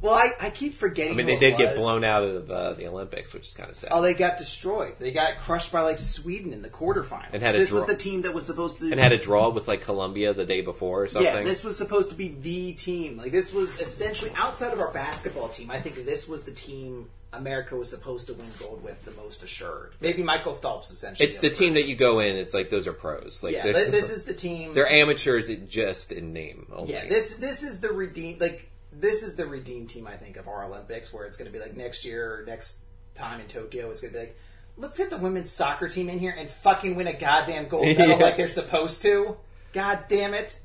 Well, I, I keep forgetting. I mean, they did get blown out of uh, the Olympics, which is kind of sad. Oh, they got destroyed. They got crushed by like Sweden in the quarterfinals. And had a this was the team that was supposed to and had a draw with like Colombia the day before or something. Yeah, this was supposed to be the team. Like this was essentially outside of our basketball team. I think this was the team America was supposed to win gold with the most assured. Maybe Michael Phelps essentially. it's the team that you go in. It's like those are pros. Like Yeah, there's- th- this is the team. they're amateurs it just in name only. yeah, this this is the redeem like this is the redeem team. I think of our Olympics where it's going to be like next year, or next time in Tokyo, it's going to be like. Let's get the women's soccer team in here and fucking win a goddamn gold medal <laughs> Yeah. like they're supposed to. God damn it.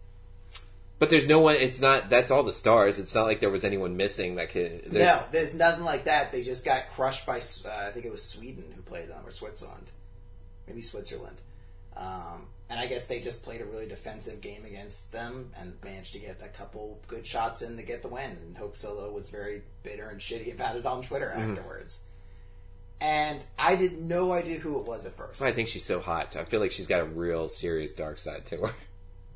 But there's no one. It's not. That's all the stars. It's not like there was anyone missing that could. There's, No, there's nothing like that. They just got crushed by, uh, I think it was Sweden who played them, or Switzerland. Maybe Switzerland. Um, and I guess they just played a really defensive game against them and managed to get a couple good shots in to get the win. And Hope Solo was very bitter and shitty about it on Twitter Mm-hmm. afterwards. And I had no idea who it was at first. I think she's so hot. I feel like she's got a real serious dark side to her.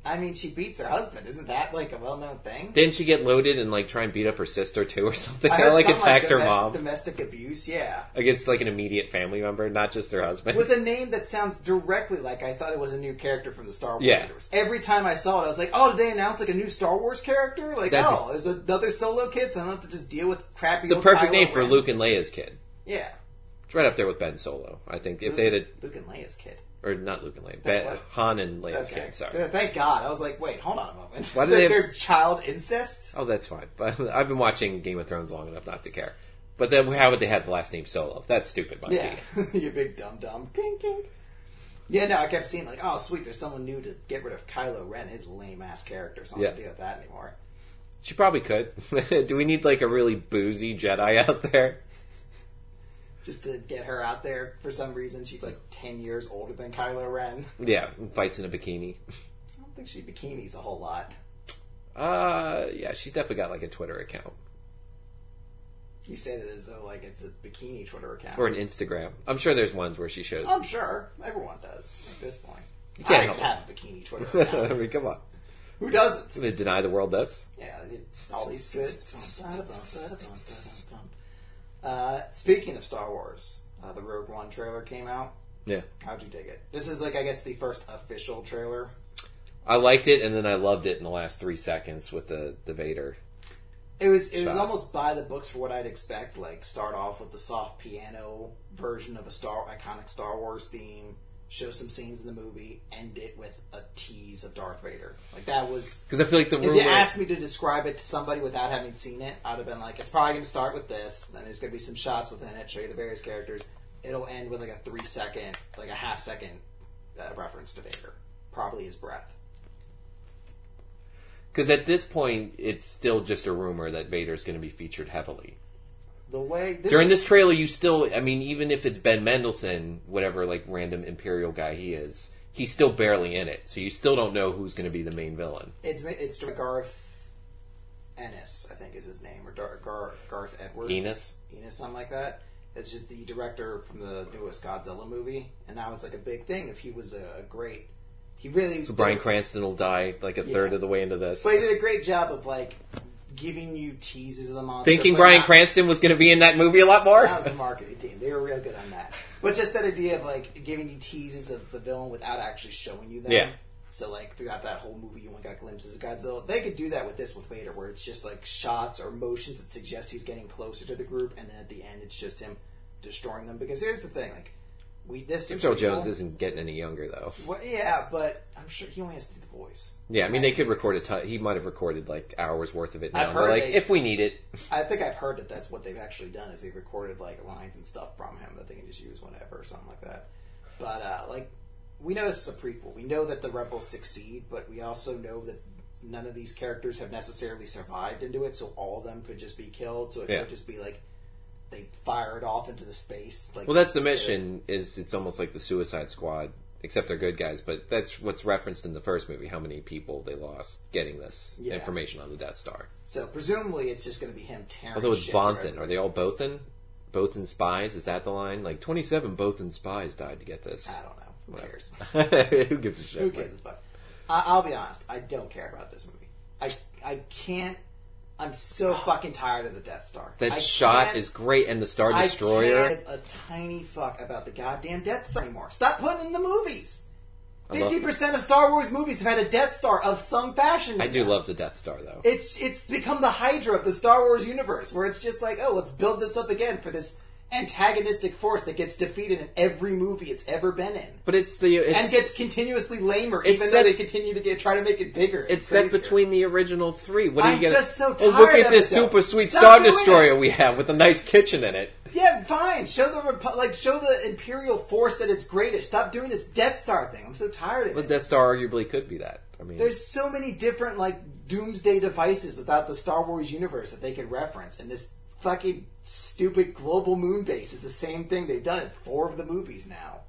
I mean, she beats her husband. Isn't that like a well-known thing? Didn't she get loaded and like try and beat up her sister too or <laughs> something? I heard like attacked her domestic, mom Domestic abuse, yeah. against like an immediate family member, not just her husband. with a name that sounds directly like I thought it was a new character from the Star Wars Yeah. universe. Every time I saw it, I was like, "Oh, did they announce like a new Star Wars character? Like, That'd oh, there's another solo kid, so I don't have to just deal with crappy." it's a perfect Kylo name for Ren." Luke and Leia's kid. Yeah, It's right up there with Ben Solo. I think if they had a Luke and Leia's kid. Or not Luke and Leia, what? Han and Leia's Okay. kid. Sorry. Thank God. I was like, wait, hold on a moment. Why do <laughs> they have- child incest? Oh, that's fine. But <laughs> I've been watching Game of Thrones long enough not to care. But then how would they have the last name Solo? That's stupid, Mikey. Yeah, <laughs> you big dumb dumb. King king. Yeah, no, I kept seeing like, oh sweet, there's someone new to get rid of Kylo Ren, his lame ass character. So I don't have to deal with that anymore. She probably could. Do we need like a really boozy Jedi out there? Just to get her out there for some reason, she's like ten years older than Kylo Ren. Yeah, fights in a bikini. I don't think she bikinis a whole lot. Uh, yeah, she's definitely got like a Twitter account You say that as though like it's a bikini Twitter account. or an Instagram. I'm sure there's ones where she shows. I'm sure everyone does at this point. You can't I help have a bikini Twitter Account. I mean, come on. Who doesn't? They deny the world this. Yeah, it's all these goods. Uh, speaking of Star Wars, uh, the Rogue One trailer came out. Yeah, How'd you dig it? This is like I guess the first official trailer. I liked it, and then I loved it in the last three seconds with the the Vader. It was it was almost by the books for what I'd expect. Like start off with the soft piano version of a Star iconic Star Wars theme, show some scenes in the movie, end it with a tease of Darth Vader. Like that was. Because I feel like the If you asked me to describe it to somebody without having seen it, I'd have been like, it's probably going to start with this. Then there's going to be some shots within it, show you the various characters. It'll end with like a three second, like a half second uh, reference to Vader, probably his breath. Because at this point, it's still just a rumor that Vader's going to be featured heavily. The way this During this trailer, you still, I mean, even if it's Ben Mendelsohn, whatever, like random Imperial guy he is, he's still barely in it. So you still don't know who's going to be the main villain. It's it's Garth Ennis, I think is his name, or Dar- Gar- Garth Edwards. Enos? Enos, something like that. It's just the director from the newest Godzilla movie, and that was like a big thing. If he was a, a great, he really. So Bryan Cranston will die like a third of the way into this. But he did a great job of like giving you teases of the monster. Thinking Bryan not- Cranston was going to be in that movie a lot more. That was the marketing team. They were real good on that. But just that idea of like giving you teases of the villain without actually showing you them. Yeah. So like throughout that whole movie, you only got glimpses of Godzilla. They could do that with this with Vader, where it's just like shots or motions that suggest he's getting closer to the group, and then at the end, it's just him destroying them. Because here's the thing: like We this James Earl Jones isn't getting any younger though. Well, yeah, but I'm sure he only has to do the voice. Yeah, I mean they could record a ton. He might have recorded like hours worth of it now. I've heard like they- if we need it. I think I've heard that that's what they've actually done is they've recorded like lines and stuff from him that they can just use whenever or something like that. But uh, like we know this is a prequel. We know that the rebels succeed, but we also know that none of these characters have necessarily survived into it. So all of them could just be killed. So it Yeah. could just be like they fire it off into the space. Like Well, that's the mission. Is it's almost like the Suicide Squad, except they're good guys. But that's what's referenced in the first movie. How many people they lost getting this Yeah. information on the Death Star? So presumably it's just going to be him tearing. Although it's shit Bonthan, are they all Bothan? Bothan spies? Is that the line? Like twenty-seven Bothan spies died to get this. I don't know. Who cares? <laughs> Who gives a shit? Who gives a fuck? I, I'll be honest. I don't care about this movie. I I can't. I'm so fucking tired of the Death Star. That I shot can't- is great, and the Star I Destroyer. can't give a tiny fuck about the goddamn Death Star anymore. Stop putting in the movies. I love- Fifty percent of Star Wars movies have had a Death Star of some fashion. I do them. love the Death Star though. It's it's become the Hydra of the Star Wars universe, where it's just like, oh, let's build this up again for this antagonistic force that gets defeated in every movie it's ever been in. but it's the it's, and gets continuously lamer, even set- though they continue to get try to make it bigger. it's set between the original three. What are I'm you gonna? just so oh, look at this super sweet Stop Star Destroyer it. we have with a nice kitchen in it. Yeah, fine. Show the like show the Imperial force at its greatest. Stop doing this Death Star thing. I'm so tired of But it. But Death Star arguably could be that. I mean, There's so many different like doomsday devices without the Star Wars universe that they could reference, and this fucking stupid global moon base is the same thing they've done in four of the movies now.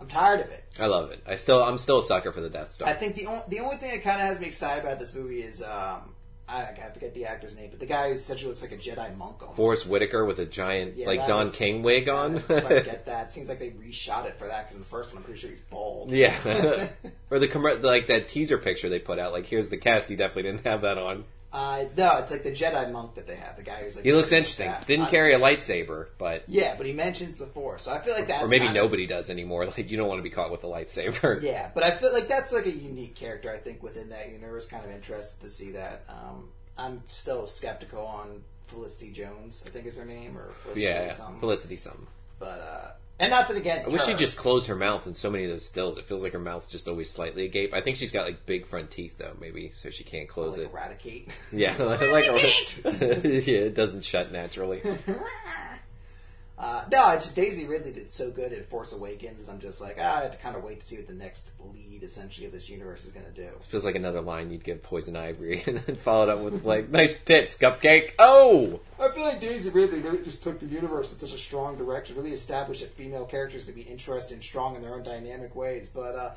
I'm tired of it. I love it. I still, I'm still a sucker for the Death Star. I think the only, the only thing that kind of has me excited about this movie is um, I, I forget the actor's name, but the guy who essentially looks like a Jedi monk. Almost. Forrest Whitaker with a giant, Yeah, like that Don was- King wig on. I get <laughs> that. Seems like they reshot it for that because in the first one, I'm pretty sure he's bald. yeah, <laughs> <laughs> or the commer- like that teaser picture they put out. Like, here's the cast. He definitely didn't have that on. Uh, no, it's like the Jedi monk that they have. The guy who's like He looks interesting. that. Didn't carry a lightsaber, but Yeah, but he mentions the Force, so I feel like that's or maybe kind of- nobody does anymore. <laughs> Like, you don't want to be caught with a lightsaber. <laughs> Yeah, but I feel like that's like a unique character. I think within that universe, kind of interested to see that. Um, I'm still skeptical on Felicity Jones. I think is her name, or Felicity yeah, something. Felicity something. But uh, and nothing against. I wish her. she'd just close her mouth in so many of those stills. It feels like her mouth's just always slightly agape. I think she's got like big front teeth though, maybe, so she can't close like it. eradicate. Yeah, <laughs> like a, <laughs> <laughs> yeah, it doesn't shut naturally. Uh, no, I just Daisy Ridley did so good at Force Awakens, and I'm just like, ah, I have to kind of wait to see what the next lead, essentially, of this universe is going to do. Feels like another line you'd give Poison Ivory, <laughs> and then followed up with like, "Nice tits, cupcake." Oh, I feel like Daisy Ridley really just took the universe in such a strong direction, really established that female characters can be interesting and strong in their own dynamic ways. But uh,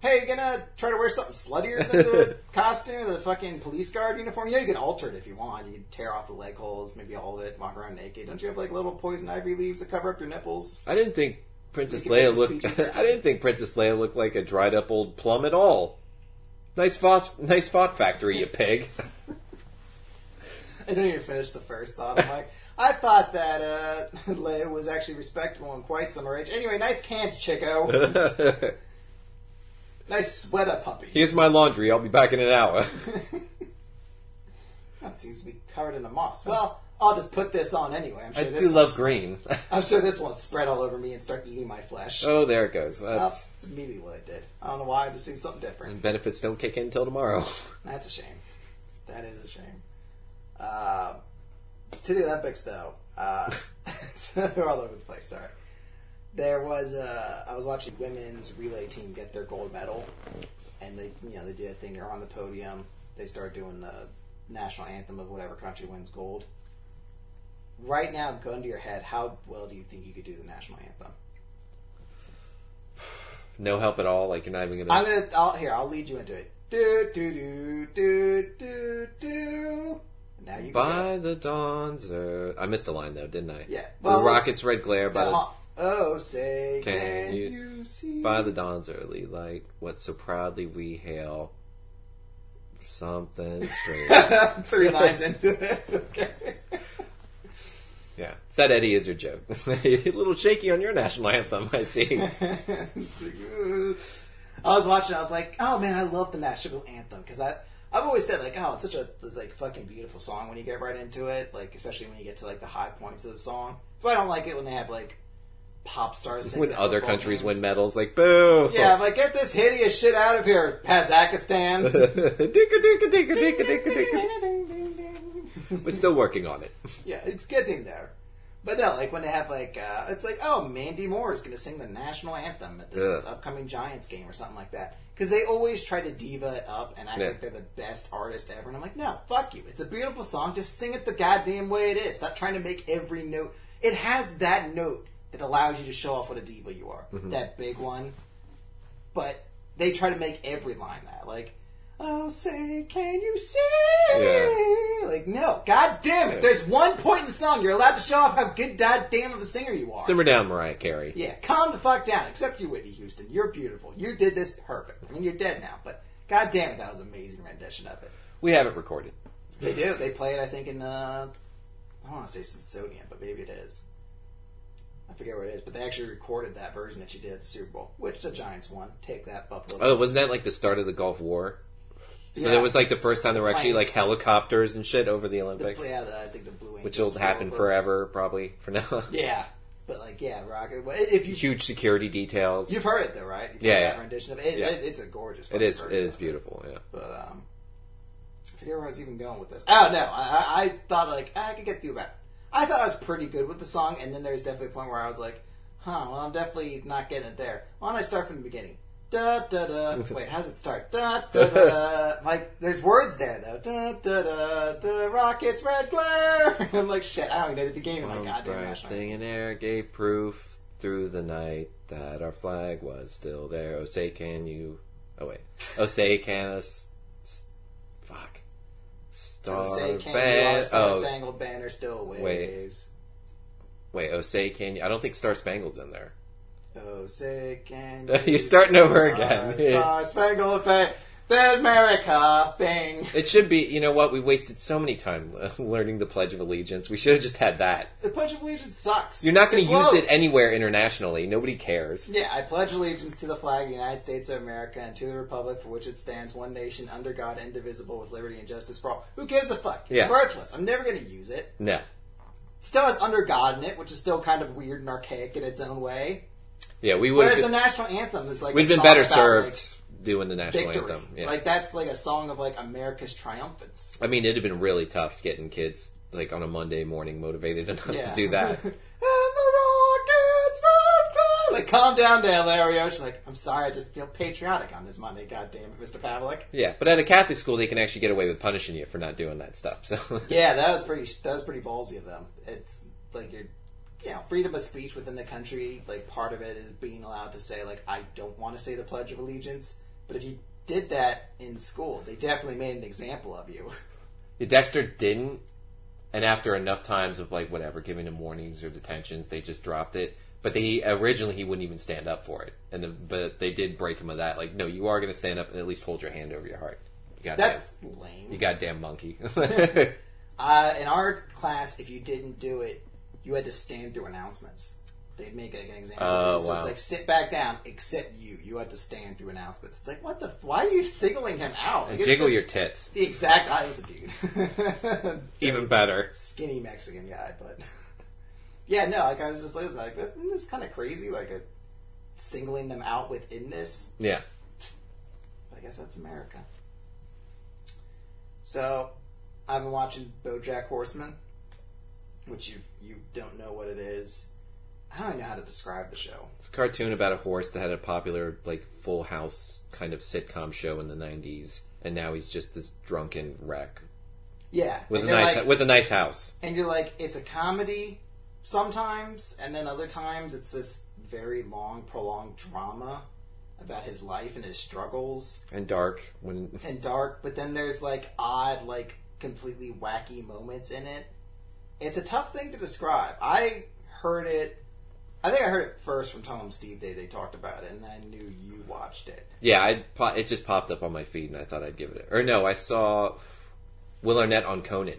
hey, you gonna try to wear something sluttier than the <laughs> costume, the fucking police guard uniform? You know you can alter it if you want. You can tear off the leg holes, maybe all of it, walk around naked. Don't you have like little poison ivy leaves that cover up your nipples? I didn't think Princess Leia looked. <laughs> I didn't think Princess Leia looked like a dried up old plum at all. Nice phos, nice fought factory, you pig. I didn't even finish the first thought. I'm like, I thought that uh, <laughs> Leia was actually respectable and quite some age. Anyway, nice cans, Chico. Nice sweater puppies. Here's my laundry. I'll be back in an hour. <laughs> That seems to be covered in a moss. Well, I'll just put this on anyway. I'm I sure this do love green. <laughs> I'm sure this won't spread all over me and start eating my flesh. oh, there it goes. Well, That's, that's immediately what I did. I don't know why. I just seemed something different. benefits don't kick in until tomorrow. <laughs> That's a shame. That is a shame. Uh, to the Olympics, though, uh, they're all over the place. Sorry. There was uh, I was watching women's relay team get their gold medal, and they you know they did a thing. They're on the podium. They start doing the national anthem of whatever country wins gold. Right now, gun to your head, how well do you think you could do the national anthem? No help at all. Like you're not even gonna. I'm gonna. I'll, here, I'll lead you into it. Do do do do do do. Now you. By the dawn's earth. I missed a line though, didn't I? Yeah. Well, the rocket's red glare by the Uh, oh, say Can can, you- you, see? by the dawn's early light. What so proudly we hail. Something straight. <laughs> Three lines into it. Okay. yeah, it's that Eddie Izzard joke. <laughs> a little shaky on your national anthem. I see. <laughs> I was watching. I was like, "Oh man, I love the national anthem" because I I've always said like, "Oh, it's such a like fucking beautiful song when you get right into it." Like especially when you get to like the high points of the song. That's why I don't like it when they have like pop stars. when other countries games. win medals, like boo. Yeah, I'm like get this hideous shit out of here, Kazakhstan. <laughs> We're still working on it. <laughs> yeah, it's getting there. But no, like when they have like, uh, it's like, oh, Mandy Moore is going to sing the national anthem at this upcoming Giants game or something like that. Because they always try to diva it up and I Yeah. like they're the best artist ever. And I'm like, no, fuck you. It's a beautiful song. Just sing it the goddamn way it is. Stop trying to make every note. It has that note that allows you to show off what a diva you are. Mm-hmm. That big one. But they try to make every line that. Like, oh, say, can you see? Like, no. God damn it. Yeah. There's one point in the song you're allowed to show off how good goddamn of a singer you are. Simmer down, Mariah Carey. Yeah, calm the fuck down. Except you, Whitney Houston. You're beautiful. You did this perfect. I mean, you're dead now, but god damn it, that was an amazing rendition of it. We have it recorded. They do. They play it, I think, in, uh, I don't want to say Smithsonian, but maybe it is. I forget where it is, but they actually recorded that version that she did at the Super Bowl, which the Giants won. Take that, Buffalo. Oh, wasn't that like the start of the Gulf War? So Yeah. that was like the first time there were actually like helicopters and shit over the The- Olympics, yeah, the, I think the Blue which will happen over. forever, probably for now. <laughs> Yeah, but like, yeah, Rocket. If you Huge security details. you've heard it though, right? You've Yeah, yeah. rendition of it. It- Yeah. It's a gorgeous. It is. It is beautiful. Yeah. But um, I forget where I was even going with this. Oh no, I, I, I thought like I could get through that. I thought I was pretty good with the song, and then there's definitely a point where I was like, "Huh, well, I'm definitely not getting it there." Why don't I start from the beginning? Da da da. <laughs> Wait, how's it start? Da da da. <laughs> Like, there's words there though. Da da da. The rockets red glare. <laughs> I'm like, shit. I don't even know the beginning of my goddamn bursting in air gave proof through the night that our flag was still there. Oh, say can you? Oh wait. Oh, say can us? Fuck. Star say, can you, Ban- star oh, spangled banner still waves? Wait. wait. Oh, say can you? I don't think Star Spangled's in there. Oh, say can You're starting over again. Star Spangled Banner, the America, bing. It should be. You know what? We wasted so many time <laughs> learning the Pledge of Allegiance. We should have just had that. The Pledge of Allegiance sucks. You're not going to use it anywhere internationally. Nobody cares. Yeah, I pledge allegiance to the flag of the United States of America and to the republic for which it stands, one nation, under God, indivisible, with liberty and justice for all. Who gives a fuck? It's Yeah. worthless. I'm never going to use it. No. Still has under God in it, which is still kind of weird and archaic in its own way. Yeah, we would. Whereas the national anthem is like we'd been better about, served like, doing the national victory. anthem. Yeah. Like that's like a song of like America's triumphants. I mean, it'd have been really tough getting kids like on a Monday morning motivated <laughs> enough Yeah. to do that. <laughs> and the rockets. Like, calm down there, Larry She's like, I'm sorry, I just feel patriotic on this Monday. God damn it, Mr. Pavlik. yeah, but at a Catholic school, they can actually get away with punishing you for not doing that stuff. So <laughs> Yeah, that was pretty. That was pretty ballsy of them. It's like you're, you know, freedom of speech within the country. Like part of it is being allowed to say like, I don't want to say the Pledge of Allegiance. But if you did that in school, they definitely made an example of you. Dexter didn't, and after enough times of like whatever, giving him warnings or detentions, they just dropped it. But they originally he wouldn't even stand up for it, and the, but they did break him of that. Like, no, you are going to stand up and at least hold your hand over your heart. You goddamn, That's lame. you goddamn monkey. <laughs> <laughs> Uh, in our class, if you didn't do it, you had to stand through announcements. They'd make like an example. Oh. So wow. it's like sit back down, except you. You have to stand through announcements. It's like what the? Why are you signaling him out? and Like, jiggle your tits. The exact. I was a dude. <laughs> Even better. Skinny Mexican guy, but <laughs> yeah, no. Like I was just like, like isn't this kind of crazy? Like a singling them out within this. Yeah. I guess that's America. So, I've been watching BoJack Horseman, which you you don't know what it is. I don't even know how to describe the show. It's a cartoon about a horse that had a popular, like, Full House kind of sitcom show in the '90s, and now he's just this drunken wreck Yeah, with a you're nice like, with a nice house. and you're like, it's a comedy sometimes, and then other times it's this very long, prolonged drama about his life and his struggles. and dark when <laughs> and dark, but then there's like odd, like completely wacky moments in it. It's a tough thing to describe. I heard it. I think I heard it first from Tom and Steve. They they talked about it, and I knew you watched it. yeah I po- it just popped up on my feed and I thought I'd give it a, or no I saw Will Arnett on Conan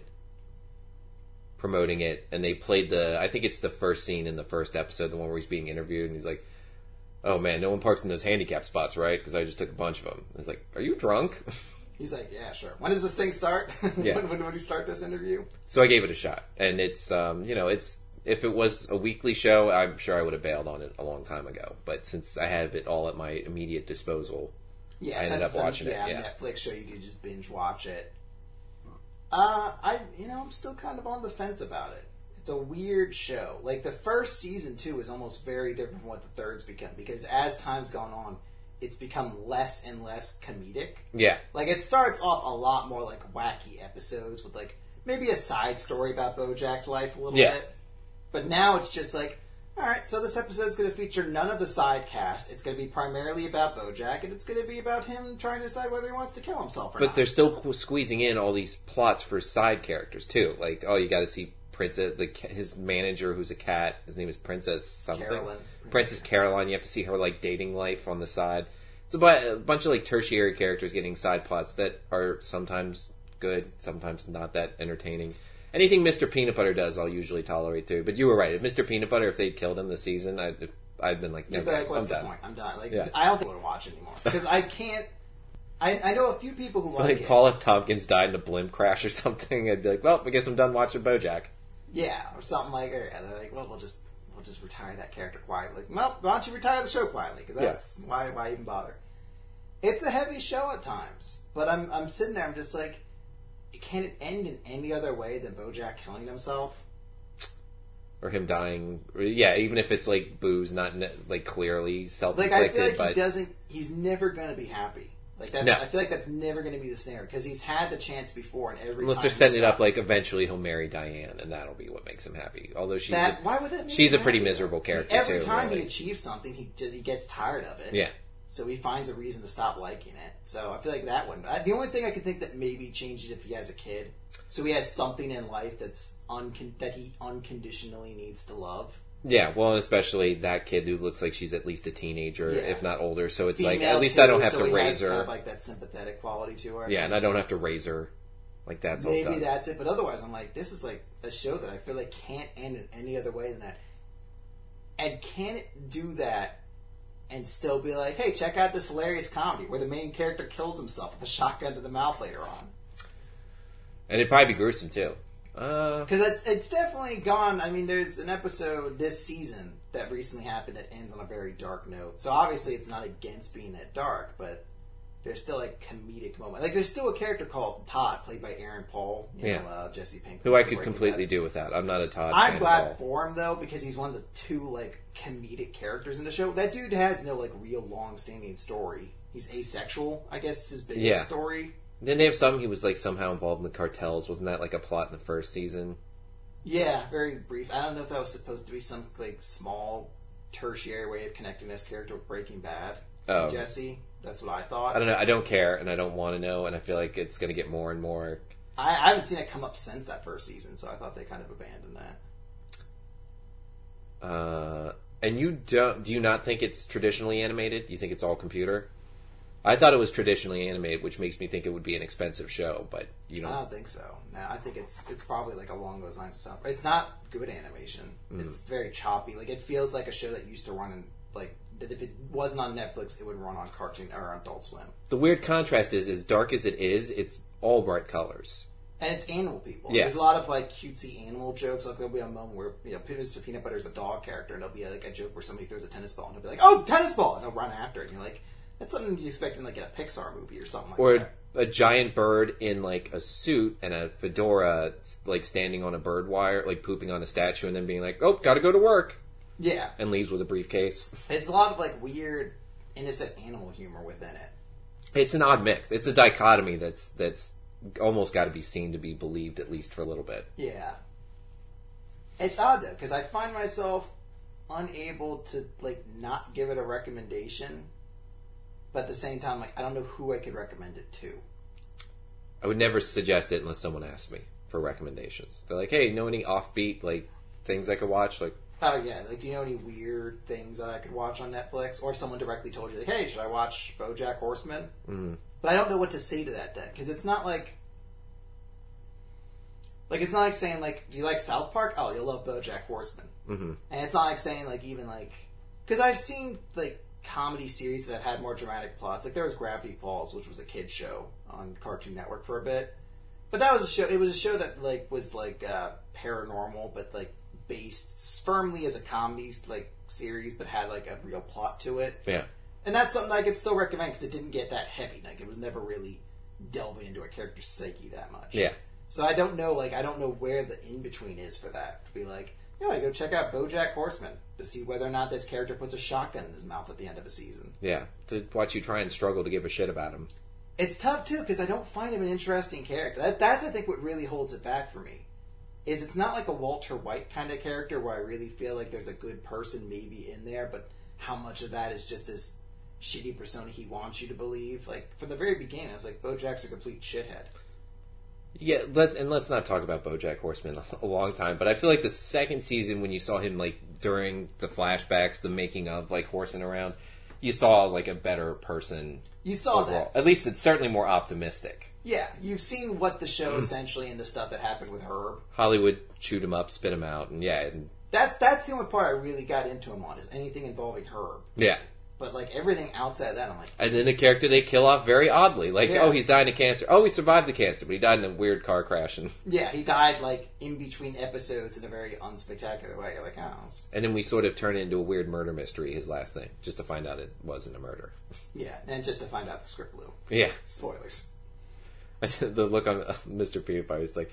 promoting it and they played the I think it's the first scene in the first episode the one where he's being interviewed and he's like oh man no one parks in those handicap spots right because I just took a bunch of them it's like are you drunk <laughs> He's like, "Yeah, sure." When does this thing start? <laughs> Yeah. when, when would you start this interview? so I gave it a shot and it's um you know it's if it was a weekly show, I'm sure I would have bailed on it a long time ago. But since I have it all at my immediate disposal, Yeah, I ended up watching it, yeah, yeah. Netflix show you could just binge watch it. Uh, I you know I'm still kind of on the fence about it. It's a weird show. Like the first season too is almost very different from what the third's become because as time's gone on, it's become less and less comedic. yeah, Like it starts off a lot more like wacky episodes with like maybe a side story about Bojack's life a little Yeah. bit. But now it's just like, all right, so this episode's going to feature none of the side cast. It's going to be primarily about Bojack, and it's going to be about him trying to decide whether he wants to kill himself or but not. they're still squeezing in all these plots for side characters too. Like, oh, you got to see Princess, the his manager who's a cat. His name is Princess something. Carolyn. Princess Carolyn. You have to see her like dating life on the side. It's a, bu- a bunch of like tertiary characters getting side plots that are sometimes good, sometimes not that entertaining. Anything Mr. Peanut Butter does, I'll usually tolerate too. But you were right. If Mr. Peanut Butter, if they'd killed him this season, I'd if, I'd been like, no, be like, I'm the done. point? I'm done. Like, Yeah. I don't think I to watch anymore <laughs> because I can't. I, I know a few people who like, Like it. Paul F. Tompkins died in a blimp crash or <laughs> something, I'd be like, well, I guess I'm done watching BoJack. Yeah, or something like that. Yeah, they're like, well, we'll just we'll just retire that character quietly. Well, why don't you retire the show quietly? Because that's why why even bother? It's a heavy show at times, but I'm I'm sitting there. I'm just like, can it end in any other way than BoJack killing himself? or him dying. Yeah, even if it's like booze, not like clearly self Like I feel like but he doesn't. He's never going to be happy. Like that's. No. I feel like that's never going to be the scenario because he's had the chance before, and every unless time they're setting it up up- like eventually he'll marry Diane, and that'll be what makes him happy. Although she's that. a, why would that? she's a pretty happy? miserable character Every too. time really. he achieves something, he he gets tired of it. yeah, So he finds a reason to stop liking it. So I feel like that one. I, the only thing I can think that maybe changes if he has a kid. So he has something in life that's uncon- that he unconditionally needs to love. yeah. Well, and especially that kid who looks like she's at least a teenager, Yeah. if not older. So it's like at least too, I don't have so to raise has kind her. of like that sympathetic quality to her. yeah, and I don't have to raise her like that's all maybe that's it. But otherwise, I'm like, this is like a show that I feel like can't end in any other way than that. And can it do that and still be like, hey, check out this hilarious comedy where the main character kills himself with a shotgun to the mouth later on? and it'd probably be gruesome too. Uh, Because it's it's definitely gone. I mean, there's an episode this season that recently happened that ends on a very dark note. So obviously, it's not against being that dark, but there's still like comedic moment. Like there's still a character called Todd, played by Aaron Paul. You Yeah. know, uh, Jesse Pinkman. who I could completely do without. I'm not a Todd. I'm glad for him though because he's one of the two like comedic characters in the show. That dude has no like real long-standing story. He's asexual. I guess is his biggest Yeah. story. Didn't they have some? He was like somehow involved in the cartels. Wasn't that like a plot in the first season? Yeah, very brief. I don't know if that was supposed to be some like small tertiary way of connecting this character with Breaking Bad. Oh. Jesse. That's what I thought. I don't know. I don't care, and I don't want to know, and I feel like it's going to get more and more. I, I haven't seen it come up since that first season, so I thought they kind of abandoned that. Uh, and you don't? Do you not think it's traditionally animated? Do you think it's all computer? I thought it was traditionally animated, which makes me think it would be an expensive show. But you I don't think so. No, I think it's it's probably like along those lines. It's not good animation. Mm-hmm. It's very choppy. Like it feels like a show that used to run in like that. If it wasn't on Netflix, it would run on Cartoon or on Adult Swim. the weird contrast is, as dark as it is, it's all bright colors. And it's animal people. Yeah. There's a lot of like cutesy animal jokes. Like there'll be a moment where you know Mr. Peanut Butter is a dog character, and there'll be like a joke where somebody throws a tennis ball, and he'll be like, "Oh, tennis ball!" and he'll run after it, and you're like, "That's something you expect in like a Pixar movie or something like Or that." a giant bird in like a suit and a fedora, like standing on a bird wire, like pooping on a statue, and then being like, "Oh, got to go to work," Yeah, and leaves with a briefcase. it's a lot of like weird, innocent animal humor within it. It's an odd mix. It's a dichotomy that's that's almost got to be seen to be believed at least for a little bit. Yeah. It's odd though because I find myself unable to like not give it a recommendation, but at the same time, like I don't know who I could recommend it to. I would never suggest it unless someone asked me for recommendations. They're like, "Hey, know any offbeat like things I could watch?" Like, Oh yeah, like do you know any weird things that I could watch on Netflix? Or if someone directly told you like, "Hey, should I watch BoJack Horseman?" mm, But I don't know what to say to that then because it's not like. Like it's not like saying like, do you like South Park? Oh, you'll love BoJack Horseman. mhm. And it's not like saying like even like because I've seen like comedy series that have had more dramatic plots. Like there was Gravity Falls, which was a kid show on Cartoon Network for a bit. But that was a show. It was a show that like was like uh, paranormal, but like based firmly as a comedy like series, but had like a real plot to it. Yeah. And that's something I could still recommend because it didn't get that heavy. Like it was never really delving into a character's psyche that much. Yeah. So I don't know, like I don't know where the in between is for that. To be like, yeah, I go check out BoJack Horseman to see whether or not this character puts a shotgun in his mouth at the end of a season. Yeah. To watch you try and struggle to give a shit about him. It's tough too because I don't find him an interesting character. That, that's I think what really holds it back for me. Is it's not like a Walter White kind of character where I really feel like there's a good person maybe in there, but how much of that is just this shitty persona he wants you to believe? Like from the very beginning, it's like BoJack's a complete shithead. Yeah, let and let's not talk about BoJack Horseman <laughs> a long time. But I feel like the second season, when you saw him like during the flashbacks, the making of like horsing around, you saw like a better person. You saw overall. that. At least it's certainly more optimistic. Yeah, you've seen what the show hmm. essentially and the stuff that happened with Herb. Hollywood chewed him up, spit him out, and yeah, and That's that's the only part I really got into him on is anything involving Herb. yeah. But like everything outside of that, I'm like, And then the character they kill off very oddly, like Yeah. oh he's dying of cancer. Oh he survived the cancer, but he died in a weird car crash, and <laughs> yeah, he died like in between episodes in a very unspectacular way. Like, oh, it's- and then we sort of turn it into a weird murder mystery. His last thing, just to find out it wasn't a murder. yeah. And just to find out the script blew. Yeah. Spoilers. <laughs> the look on uh, Mr. Peanut Butter is like,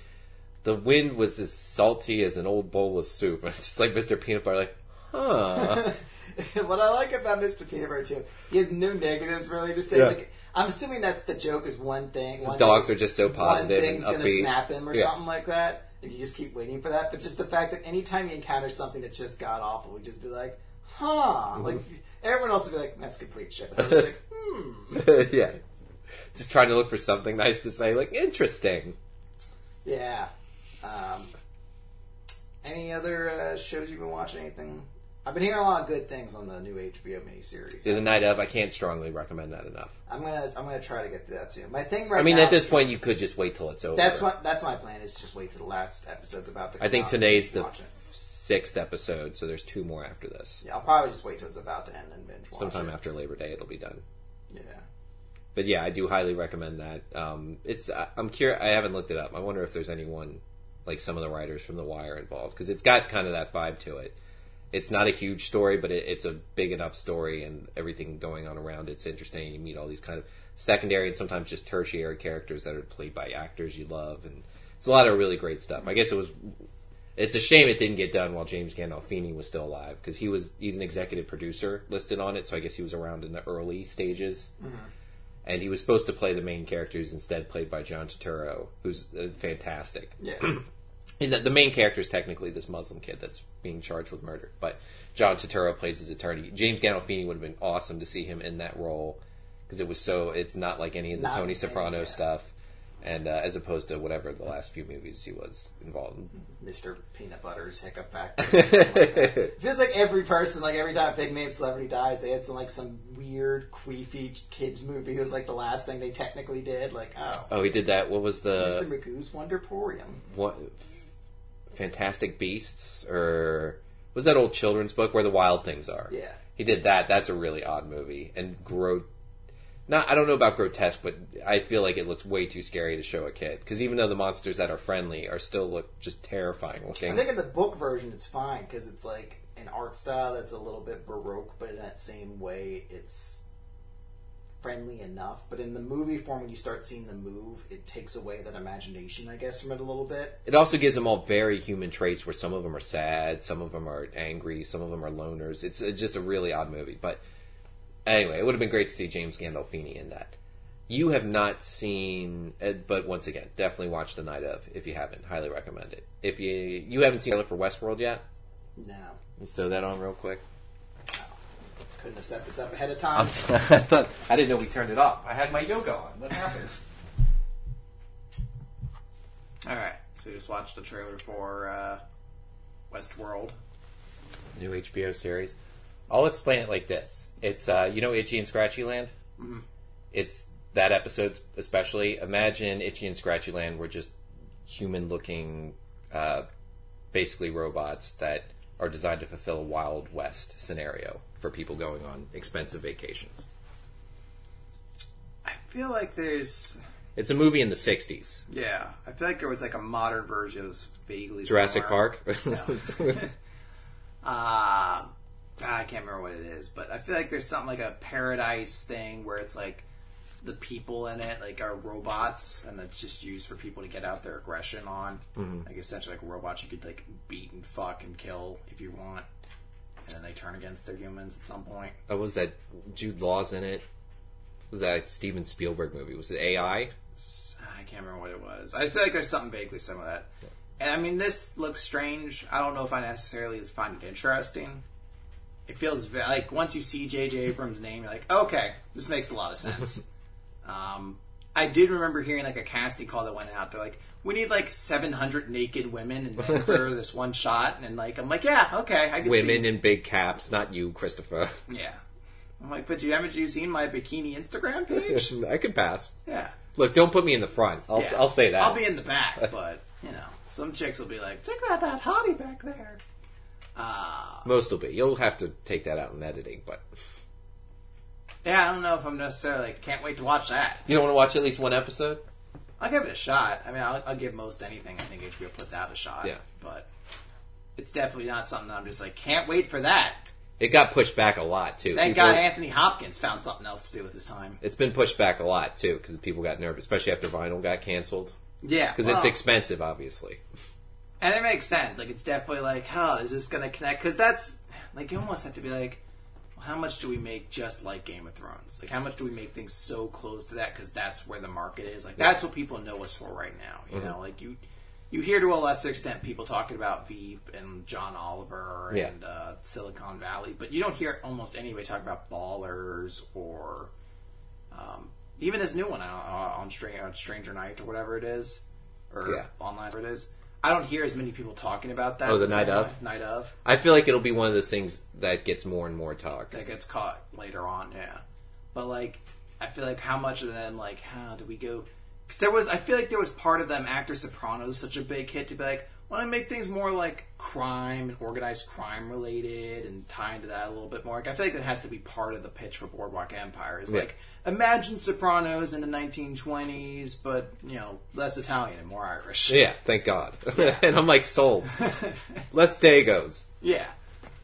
the wind was as salty as an old bowl of soup. And <laughs> it's just like Mr. Peanut Butter, like, huh? <laughs> what I like about Mr. Peanut Butter too, he has no negatives really to say. Yeah. Like, I'm assuming that's the joke is one thing. One dogs thing- are just so positive. One thing's gonna snap him or Yeah. something like that. If you just keep waiting for that, but just the fact that anytime he encounters something that's just god awful, we just be like, "Huh?" Mm-hmm. Like everyone else would be like, "That's complete shit." But I was like, "Hmm." yeah. Just trying to look for something nice to say, like, interesting. Yeah. Um, any other uh, shows you've been watching? Anything? I've been hearing a lot of good things on the new HBO miniseries. The night of, I can't strongly recommend that enough. I'm gonna I'm gonna try to get to that soon. My thing right I mean, now at this point, you could just wait till it's over. That's what that's my plan is just wait for the last episode's about to. I think today's the it. sixth episode, so there's two more after this. Yeah, I'll probably just wait till it's about to end and binge watch Sometime it. after Labor Day, it'll be done. Yeah. But yeah, I do highly recommend that. Um, it's I- I'm curious. I haven't looked it up. I wonder if there's anyone like some of the writers from The Wire involved because it's got kind of that vibe to it. It's not a huge story, but it, it's a big enough story, and everything going on around it's interesting. You meet all these kind of secondary and sometimes just tertiary characters that are played by actors you love, and it's a lot of really great stuff. I guess it was. It's a shame it didn't get done while James Gandolfini was still alive because he was he's an executive producer listed on it, so I guess he was around in the early stages and he was supposed to play the main character who's instead played by John Turturro, who's uh, fantastic. Yeah. <clears throat> Is that the main character is technically this Muslim kid that's being charged with murder, but John Turturro plays his attorney. James Gandolfini would have been awesome to see him in that role because it was so it's not like any of the Not Tony Soprano yeah. stuff, and uh, as opposed to whatever the last few movies he was involved in. Mr. Peanut Butter's Hiccup Factory. like <laughs> feels like every person, like every time a big name celebrity dies, they had some like some weird queefy kids movie. It was like the last thing they technically did. Like, oh, Oh, he did that. What was the Mr. Magoo's Wonderporium. what? Fantastic Beasts or was that old children's book where the wild things are? Yeah. He did that. That's a really odd movie and gro. Not I don't know about grotesque, but I feel like it looks way too scary to show a kid. Because even though the monsters that are friendly are still look just terrifying looking. I think in the book version it's fine because it's like an art style that's a little bit baroque, but in that same way it's friendly enough. But in the movie form, when you start seeing them move, it takes away that imagination, I guess, from it a little bit. It also gives them all very human traits where some of them are sad, some of them are angry, some of them are loners. It's uh, just a really odd movie. But anyway, it would have been great to see James Gandolfini in that. You have not seen, uh, but once again, definitely watch The Night of if you haven't. Highly recommend it. If you you haven't seen trailer for Westworld yet, No, let's throw that on real quick. couldn't have set this up ahead of <laughs> I time. thought I didn't know we turned it off. I had my yoga on. What happened? All right, so you just watched the trailer for uh, Westworld. New HBO series. I'll explain it like this. It's uh, you know Itchy and Scratchy Land. It's that episode especially. Imagine Itchy and Scratchy Land were just human-looking, uh, basically robots that are designed to fulfill a Wild West scenario for people going on expensive vacations. I feel like there's It's a movie in the '60s. Yeah, I feel like there was like a modern version that was vaguely Jurassic. Park. <laughs> <laughs> Uh, Ah, I can't remember what it is, but I feel like there's something like a paradise thing where it's like the people in it like are robots, and it's just used for people to get out their aggression on. Mm-hmm. Like essentially, like robots you could like beat and fuck and kill if you want, and then they turn against their humans at some point. oh, was that Jude Law's in it? Was that Steven Spielberg movie? Was it AI? Ah, I can't remember what it was. I feel like there's something vaguely similar to that. And I mean, this looks strange. I don't know if I necessarily find it interesting. It feels ve- like once you see J.J. Abrams' name, you're like, okay, this makes a lot of sense. <laughs> um, I did remember hearing like a casting call that went out. They're like, we need like 700 naked women and then <laughs> for this one shot. And like, I'm like, yeah, okay, I can Women see. in big caps, not you, Christopher. <laughs> yeah. I'm like, but you haven't you seen my bikini Instagram page? I could pass. yeah. Look, don't put me in the front. I'll, Yeah. I'll say that. I'll be in the back, but you know, some chicks will be like, "Check out that hottie back there." Uh, Most will be. You'll have to take that out in editing, but yeah, I don't know if I'm necessarily like, can't wait to watch that. you don't want to watch at least one episode. I'll give it a shot. I mean, I'll, I'll give most anything I think HBO puts out a shot. Yeah. but it's definitely not something that I'm just like, can't wait for that. It got pushed back a lot too. Thank People- God Anthony Hopkins found something else to do with his time. It's been pushed back a lot too because people got nervous, especially after Vinyl got canceled. Yeah, Because well, it's expensive, obviously. And it makes sense. Like, it's definitely like, how is this going to connect? Because that's like you almost have to be like, well, how much do we make just like Game of Thrones? Like, how much do we make things so close to that? Because that's where the market is. Like, that's what people know us for right now. You Mm-hmm. know, like you. You hear to a lesser extent people talking about Veep and John Oliver Yeah. and uh, Silicon Valley, but you don't hear almost anybody talk about Ballers or um, even this new one uh, on, Str- on Stranger Night or whatever it is, or Yeah. online whatever it is. I don't hear as many people talking about that. Oh, the Night of? Night of I feel like it'll be one of those things that gets more and more talk. that gets caught later on. Yeah, but like I feel like how much of them like how do we go? Because there was I feel like there was part of them after Sopranos such a big hit to be like want to make things more like crime and organized crime related and tie into that a little bit more. Like I feel like that has to be part of the pitch for Boardwalk Empire. Is Yeah. like imagine Sopranos in the 1920s, but you know less Italian and more Irish. Yeah, thank God. <laughs> and I'm like sold. <laughs> Less Dagos. Yeah.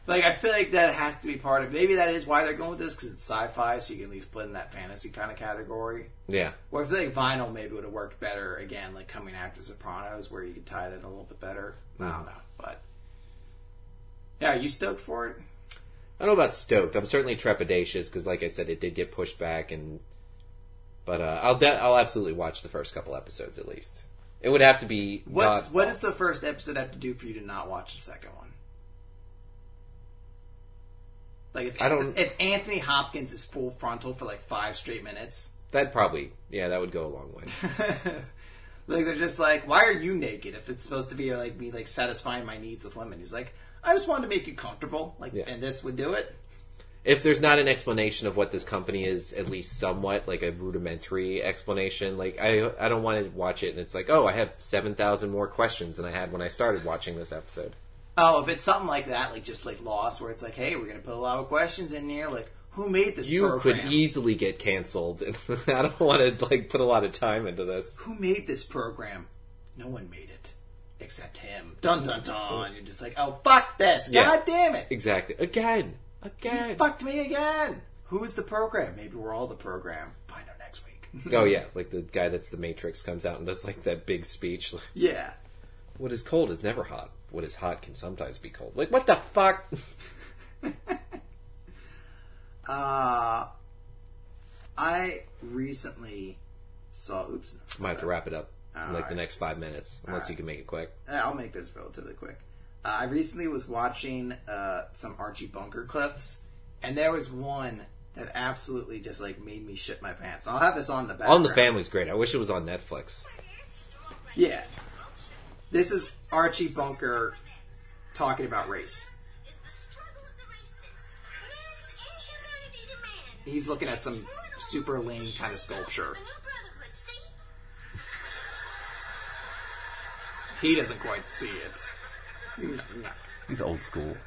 Like, I feel like that has to be part of Maybe that is why they're going with this, because it's sci fi, so you can at least put in that fantasy kind of category. Yeah. Or I feel like vinyl maybe would have worked better, again, like coming after Sopranos, where you could tie that a little bit better. I don't know. But. Yeah, are you stoked for it? I don't know about stoked. I'm certainly trepidatious because, like I said, it did get pushed back, and but uh, I'll de- I'll absolutely watch the first couple episodes at least. It would have to be What's, God- what does the first episode have to do for you to not watch the second one? Like, if, I don't- if Anthony Hopkins is full frontal for like five straight minutes, that probably yeah that would go a long way. <laughs> like they're just like, why are you naked if it's supposed to be like me like satisfying my needs with women? He's like, I just wanted to make you comfortable, like, Yeah. and this would do it. if there's not an explanation of what this company is, at least somewhat like a rudimentary explanation, like I I don't want to watch it and it's like oh I have seven thousand more questions than I had when I started watching this episode. Oh, if it's something like that, like just like Lost, where it's like, hey, we're gonna put a lot of questions in here, like who made this You program? could easily get canceled, and <laughs> I don't want to like put a lot of time into this. who made this program? No one made it except him. Dun dun dun. You're just like, oh fuck this! Yeah. God damn it! Exactly. Again. You Again. fucked me again. Who's the program? Maybe we're all the program. Find out next week. <laughs> Oh yeah, like the guy that's the Matrix comes out and does like that big speech. Like, <laughs> yeah. what is cold is never hot. What is hot can sometimes be cold. Like what the fuck? <laughs> Uh, I recently saw. Oops. Might have to wrap it up in like the next five minutes, unless you can make it quick. I'll make this relatively quick. Uh, I recently was watching uh, some Archie Bunker clips, and there was one that absolutely just like made me shit my pants. I'll have this on the back. On the Family's great. I wish it was on Netflix. Yeah. This is Archie Bunker talking about race. He's looking at some super lame kind of sculpture. He doesn't quite see it. He's old school.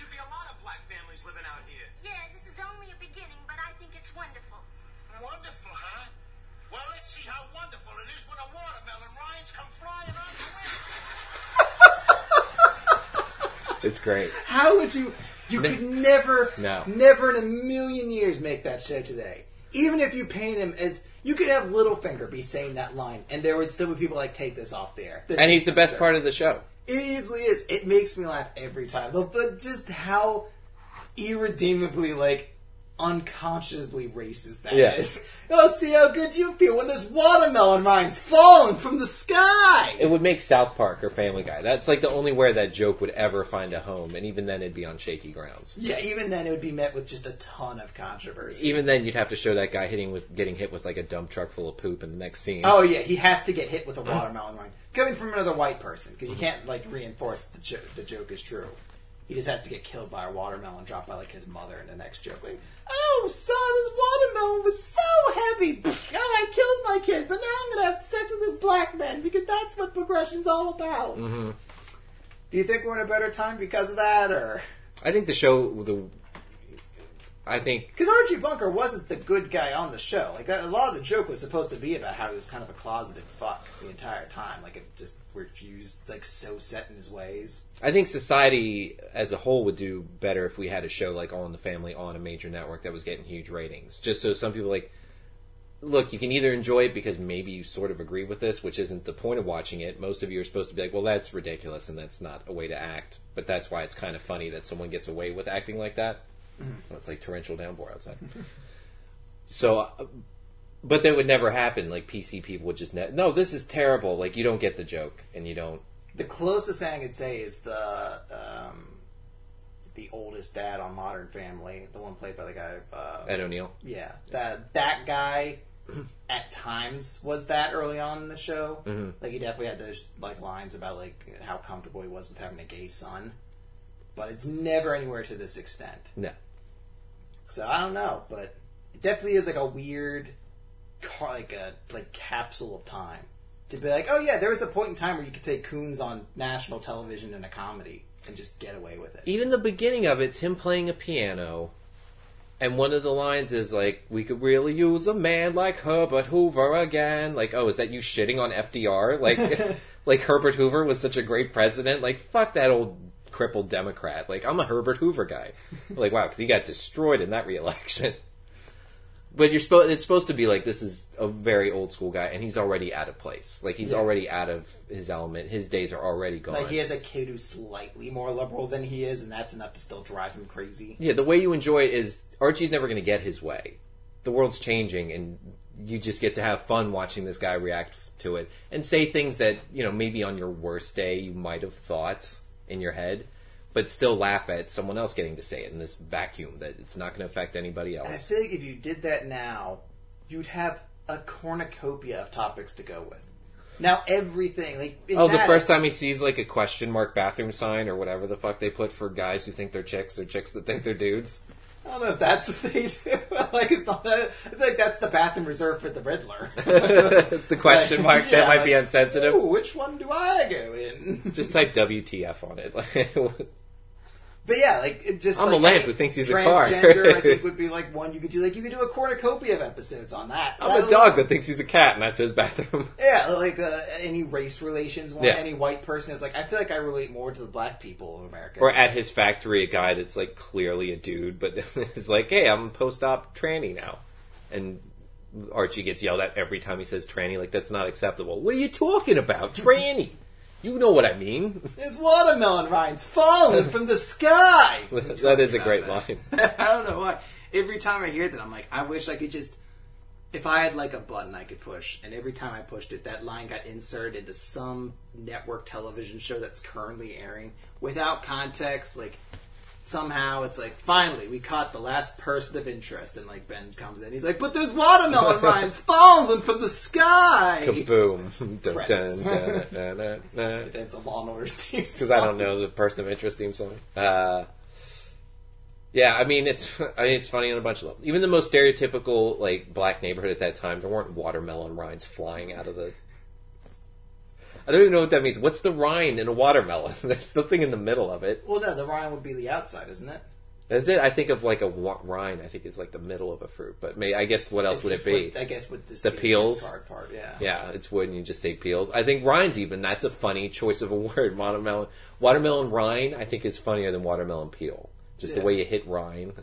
Should be a lot of black families living out here. Yeah, this is only a beginning, but I think it's wonderful. Wonderful, huh? Well, let's see how wonderful it is when a watermelon rinds come flying on the wind. <laughs> It's great. How would you? You could never, No. never in a million years make that show today. Even if you paint him as, you could have Littlefinger be saying that line, and there would still be people like take this off the air. This And he's the best part of the show. It easily is. It makes me laugh every time. But, but just how irredeemably, like, unconsciously racist that Yeah. Oh, see how good you feel when this watermelon rine's falling from the sky. It would make South Park or Family Guy. That's like the only where that joke would ever find a home, and even then it'd be on shaky grounds. yeah, even then it would be met with just a ton of controversy. Even then, you'd have to show that guy hitting with getting hit with like a dump truck full of poop in the next scene. Oh yeah, he has to get hit with a watermelon rind coming from another white person because you can't like reinforce the joke. The joke is true. He just has to get killed by a watermelon dropped by like his mother in the next joke. Like, oh son, this watermelon was so heavy. God, I killed my kid, but now I'm gonna have sex with this black man because that's what progression's all about. Mm-hmm. Do you think we're in a better time because of that, or I think the show the. I think because Archie Bunker wasn't the good guy on the show? Like a lot of the joke was supposed to be about how he was kind of a closeted fuck the entire time. Like it just refused, like so set in his ways. I think society as a whole would do better if we had a show like All in the Family on a major network that was getting huge ratings. Just so some people like look, you can either enjoy it because maybe you sort of agree with this, which isn't the point of watching it. Most of you are supposed to be like, well, that's ridiculous and that's not a way to act. But that's why it's kind of funny that someone gets away with acting like that. It's like torrential downpour outside. so, uh, but that would never happen. Like PC people would just ne- no, this is terrible. Like you don't get the joke and you don't. The closest thing I could say is the um, the oldest dad on Modern Family, the one played by the guy. Uh, Ed O'Neill. yeah, that that guy at times was that early on in the show. Mhm. Like he definitely had those like lines about like how comfortable he was with having a gay son, but it's never anywhere to this extent. No. So I don't know, but it definitely is like a weird, car, like a like capsule of time. To be like, oh yeah, there was a point in time where you could say Coons on national television in a comedy and just get away with it. even the beginning of it's him playing a piano and one of the lines is like we could really use a man like herbert hoover again. Like oh is that you shitting on fdr like <laughs> <laughs> like herbert hoover was such a great president. Like fuck that old crippled democrat. Like i'm a herbert hoover guy. <laughs> Like wow because he got destroyed in that reelection. <laughs> But you're supposed it's supposed to be like this is a very old school guy and he's already out of place. Like he's Yeah. already out of his element. His days are already gone. Like he has a kid who's slightly more liberal than he is, and that's enough to still drive him crazy. Yeah, the way you enjoy it is Archie's never going to get his way. The world's changing, and you just get to have fun watching this guy react to it and say things that you know maybe on your worst day you might have thought in your head, but still laugh at someone else getting to say it in this vacuum that it's not going to affect anybody And I feel like if you did that now, you'd have a cornucopia of topics to go with. Now everything, like Oh, the first time he sees like a question mark bathroom sign or whatever the fuck they put for guys who think they're chicks or chicks that think they're dudes. I don't know if that's what they do. <laughs> like it's not that. Like that's the bathroom reserved for the Riddler. <laughs> the question mark Yeah, that might be like, insensitive. Ooh, which one do I go in? Just type WTF on it. <laughs> But yeah, like it just I'm like, a lamp I- who thinks he's a car. Transgender, I think <laughs> would be like one you could do. Like you could do a cornucopia of episodes on that. I'm That a dog that thinks he's a cat, and that's his bathroom. <laughs> Yeah, like uh, any race relations one, Yeah. any white person is like. I feel like I relate more to the black people of America. Or at his factory, a guy that's like clearly a dude, but <laughs> is like, "Hey, I'm post-op tranny now," and Archie gets yelled at every time he says tranny. Like that's not acceptable. What are you talking about, tranny? You know what I mean. There's watermelon rinds falling <laughs> from the sky. that is a great that. line. <laughs> I don't know why. Every time I hear that, I'm like, I wish I could just. If I had like a button I could push, and every time I pushed it, that line got inserted into some network television show that's currently airing without context. Like somehow it's like, finally, we caught the last person of interest, and like Ben comes in, he's like, but there's watermelon <laughs> rinds falling from the sky. Kaboom! <laughs> <laughs> dun, Credits. dun, dun, dun, dun. It's a Law and Order theme because I don't know the person of interest theme song. Uh, yeah, I mean it's I mean it's funny on a bunch of levels. Even the most stereotypical like black neighborhood at that time, there weren't watermelon rinds flying out of the. I don't even know what that means. What's the rind in a watermelon? <laughs> There's nothing in the middle of it. Well, no, the rind would be the outside, isn't it? Is it? I think of like a wa- rind. I think it's like the middle of a fruit. But may, I guess what else It's would it just be? what- I guess with this The peels? discard part, yeah. Yeah, it's wood and you just say peels. I think rinds even. That's a funny choice of a <laughs> word. Watermelon, watermelon rind. I think is funnier than watermelon peel. Just the Yeah. way you hit rind. <laughs>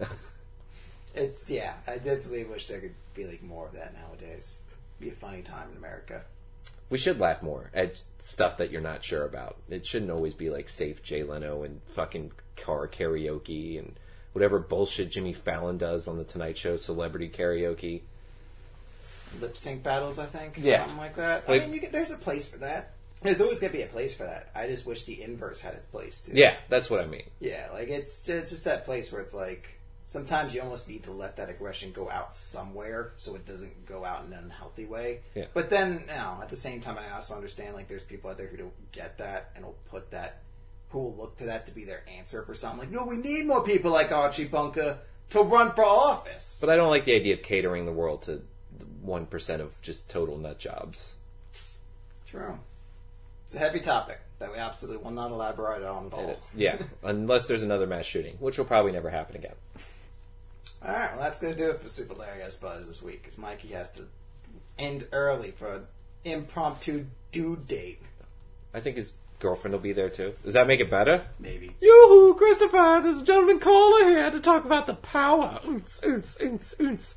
It's yeah. I definitely wish there could be like more of that nowadays. Be a funny time in America. We should laugh more at stuff that you're not sure about. It shouldn't always be like safe Jay Leno and fucking car karaoke and whatever bullshit Jimmy Fallon does on the Tonight Show, celebrity karaoke. Lip sync battles, I think. Yeah. something like that. Like- I mean, you can, there's a place for that. There's always gonna be a place for that. I just wish the inverse had its place too. Yeah, that's what I mean. Yeah, like it's it's just that place where it's like sometimes you almost need to let that aggression go out somewhere so it doesn't go out in an unhealthy way. Yeah. But then, you know, at the same time, I also understand like there's people out there who don't get that and will put that, who will look to that to be their answer for something. Like, no, we need more people like Archie Bunker to run for office. But I don't like the idea of catering the world to one percent of just total nut jobs. True. It's a heavy topic that we absolutely will not elaborate on at all. Yeah, <laughs> unless there's another mass shooting, which will probably never happen again. All right, well, that's going to do it for Super Larios Buzz this week because Mikey has to end early for an impromptu due date. I think his girlfriend will be there too. Does that make it better? Maybe. Yoo-hoo, Christopher, this is Gentleman Caller here to talk about the power. Oons, oons, oons, oons.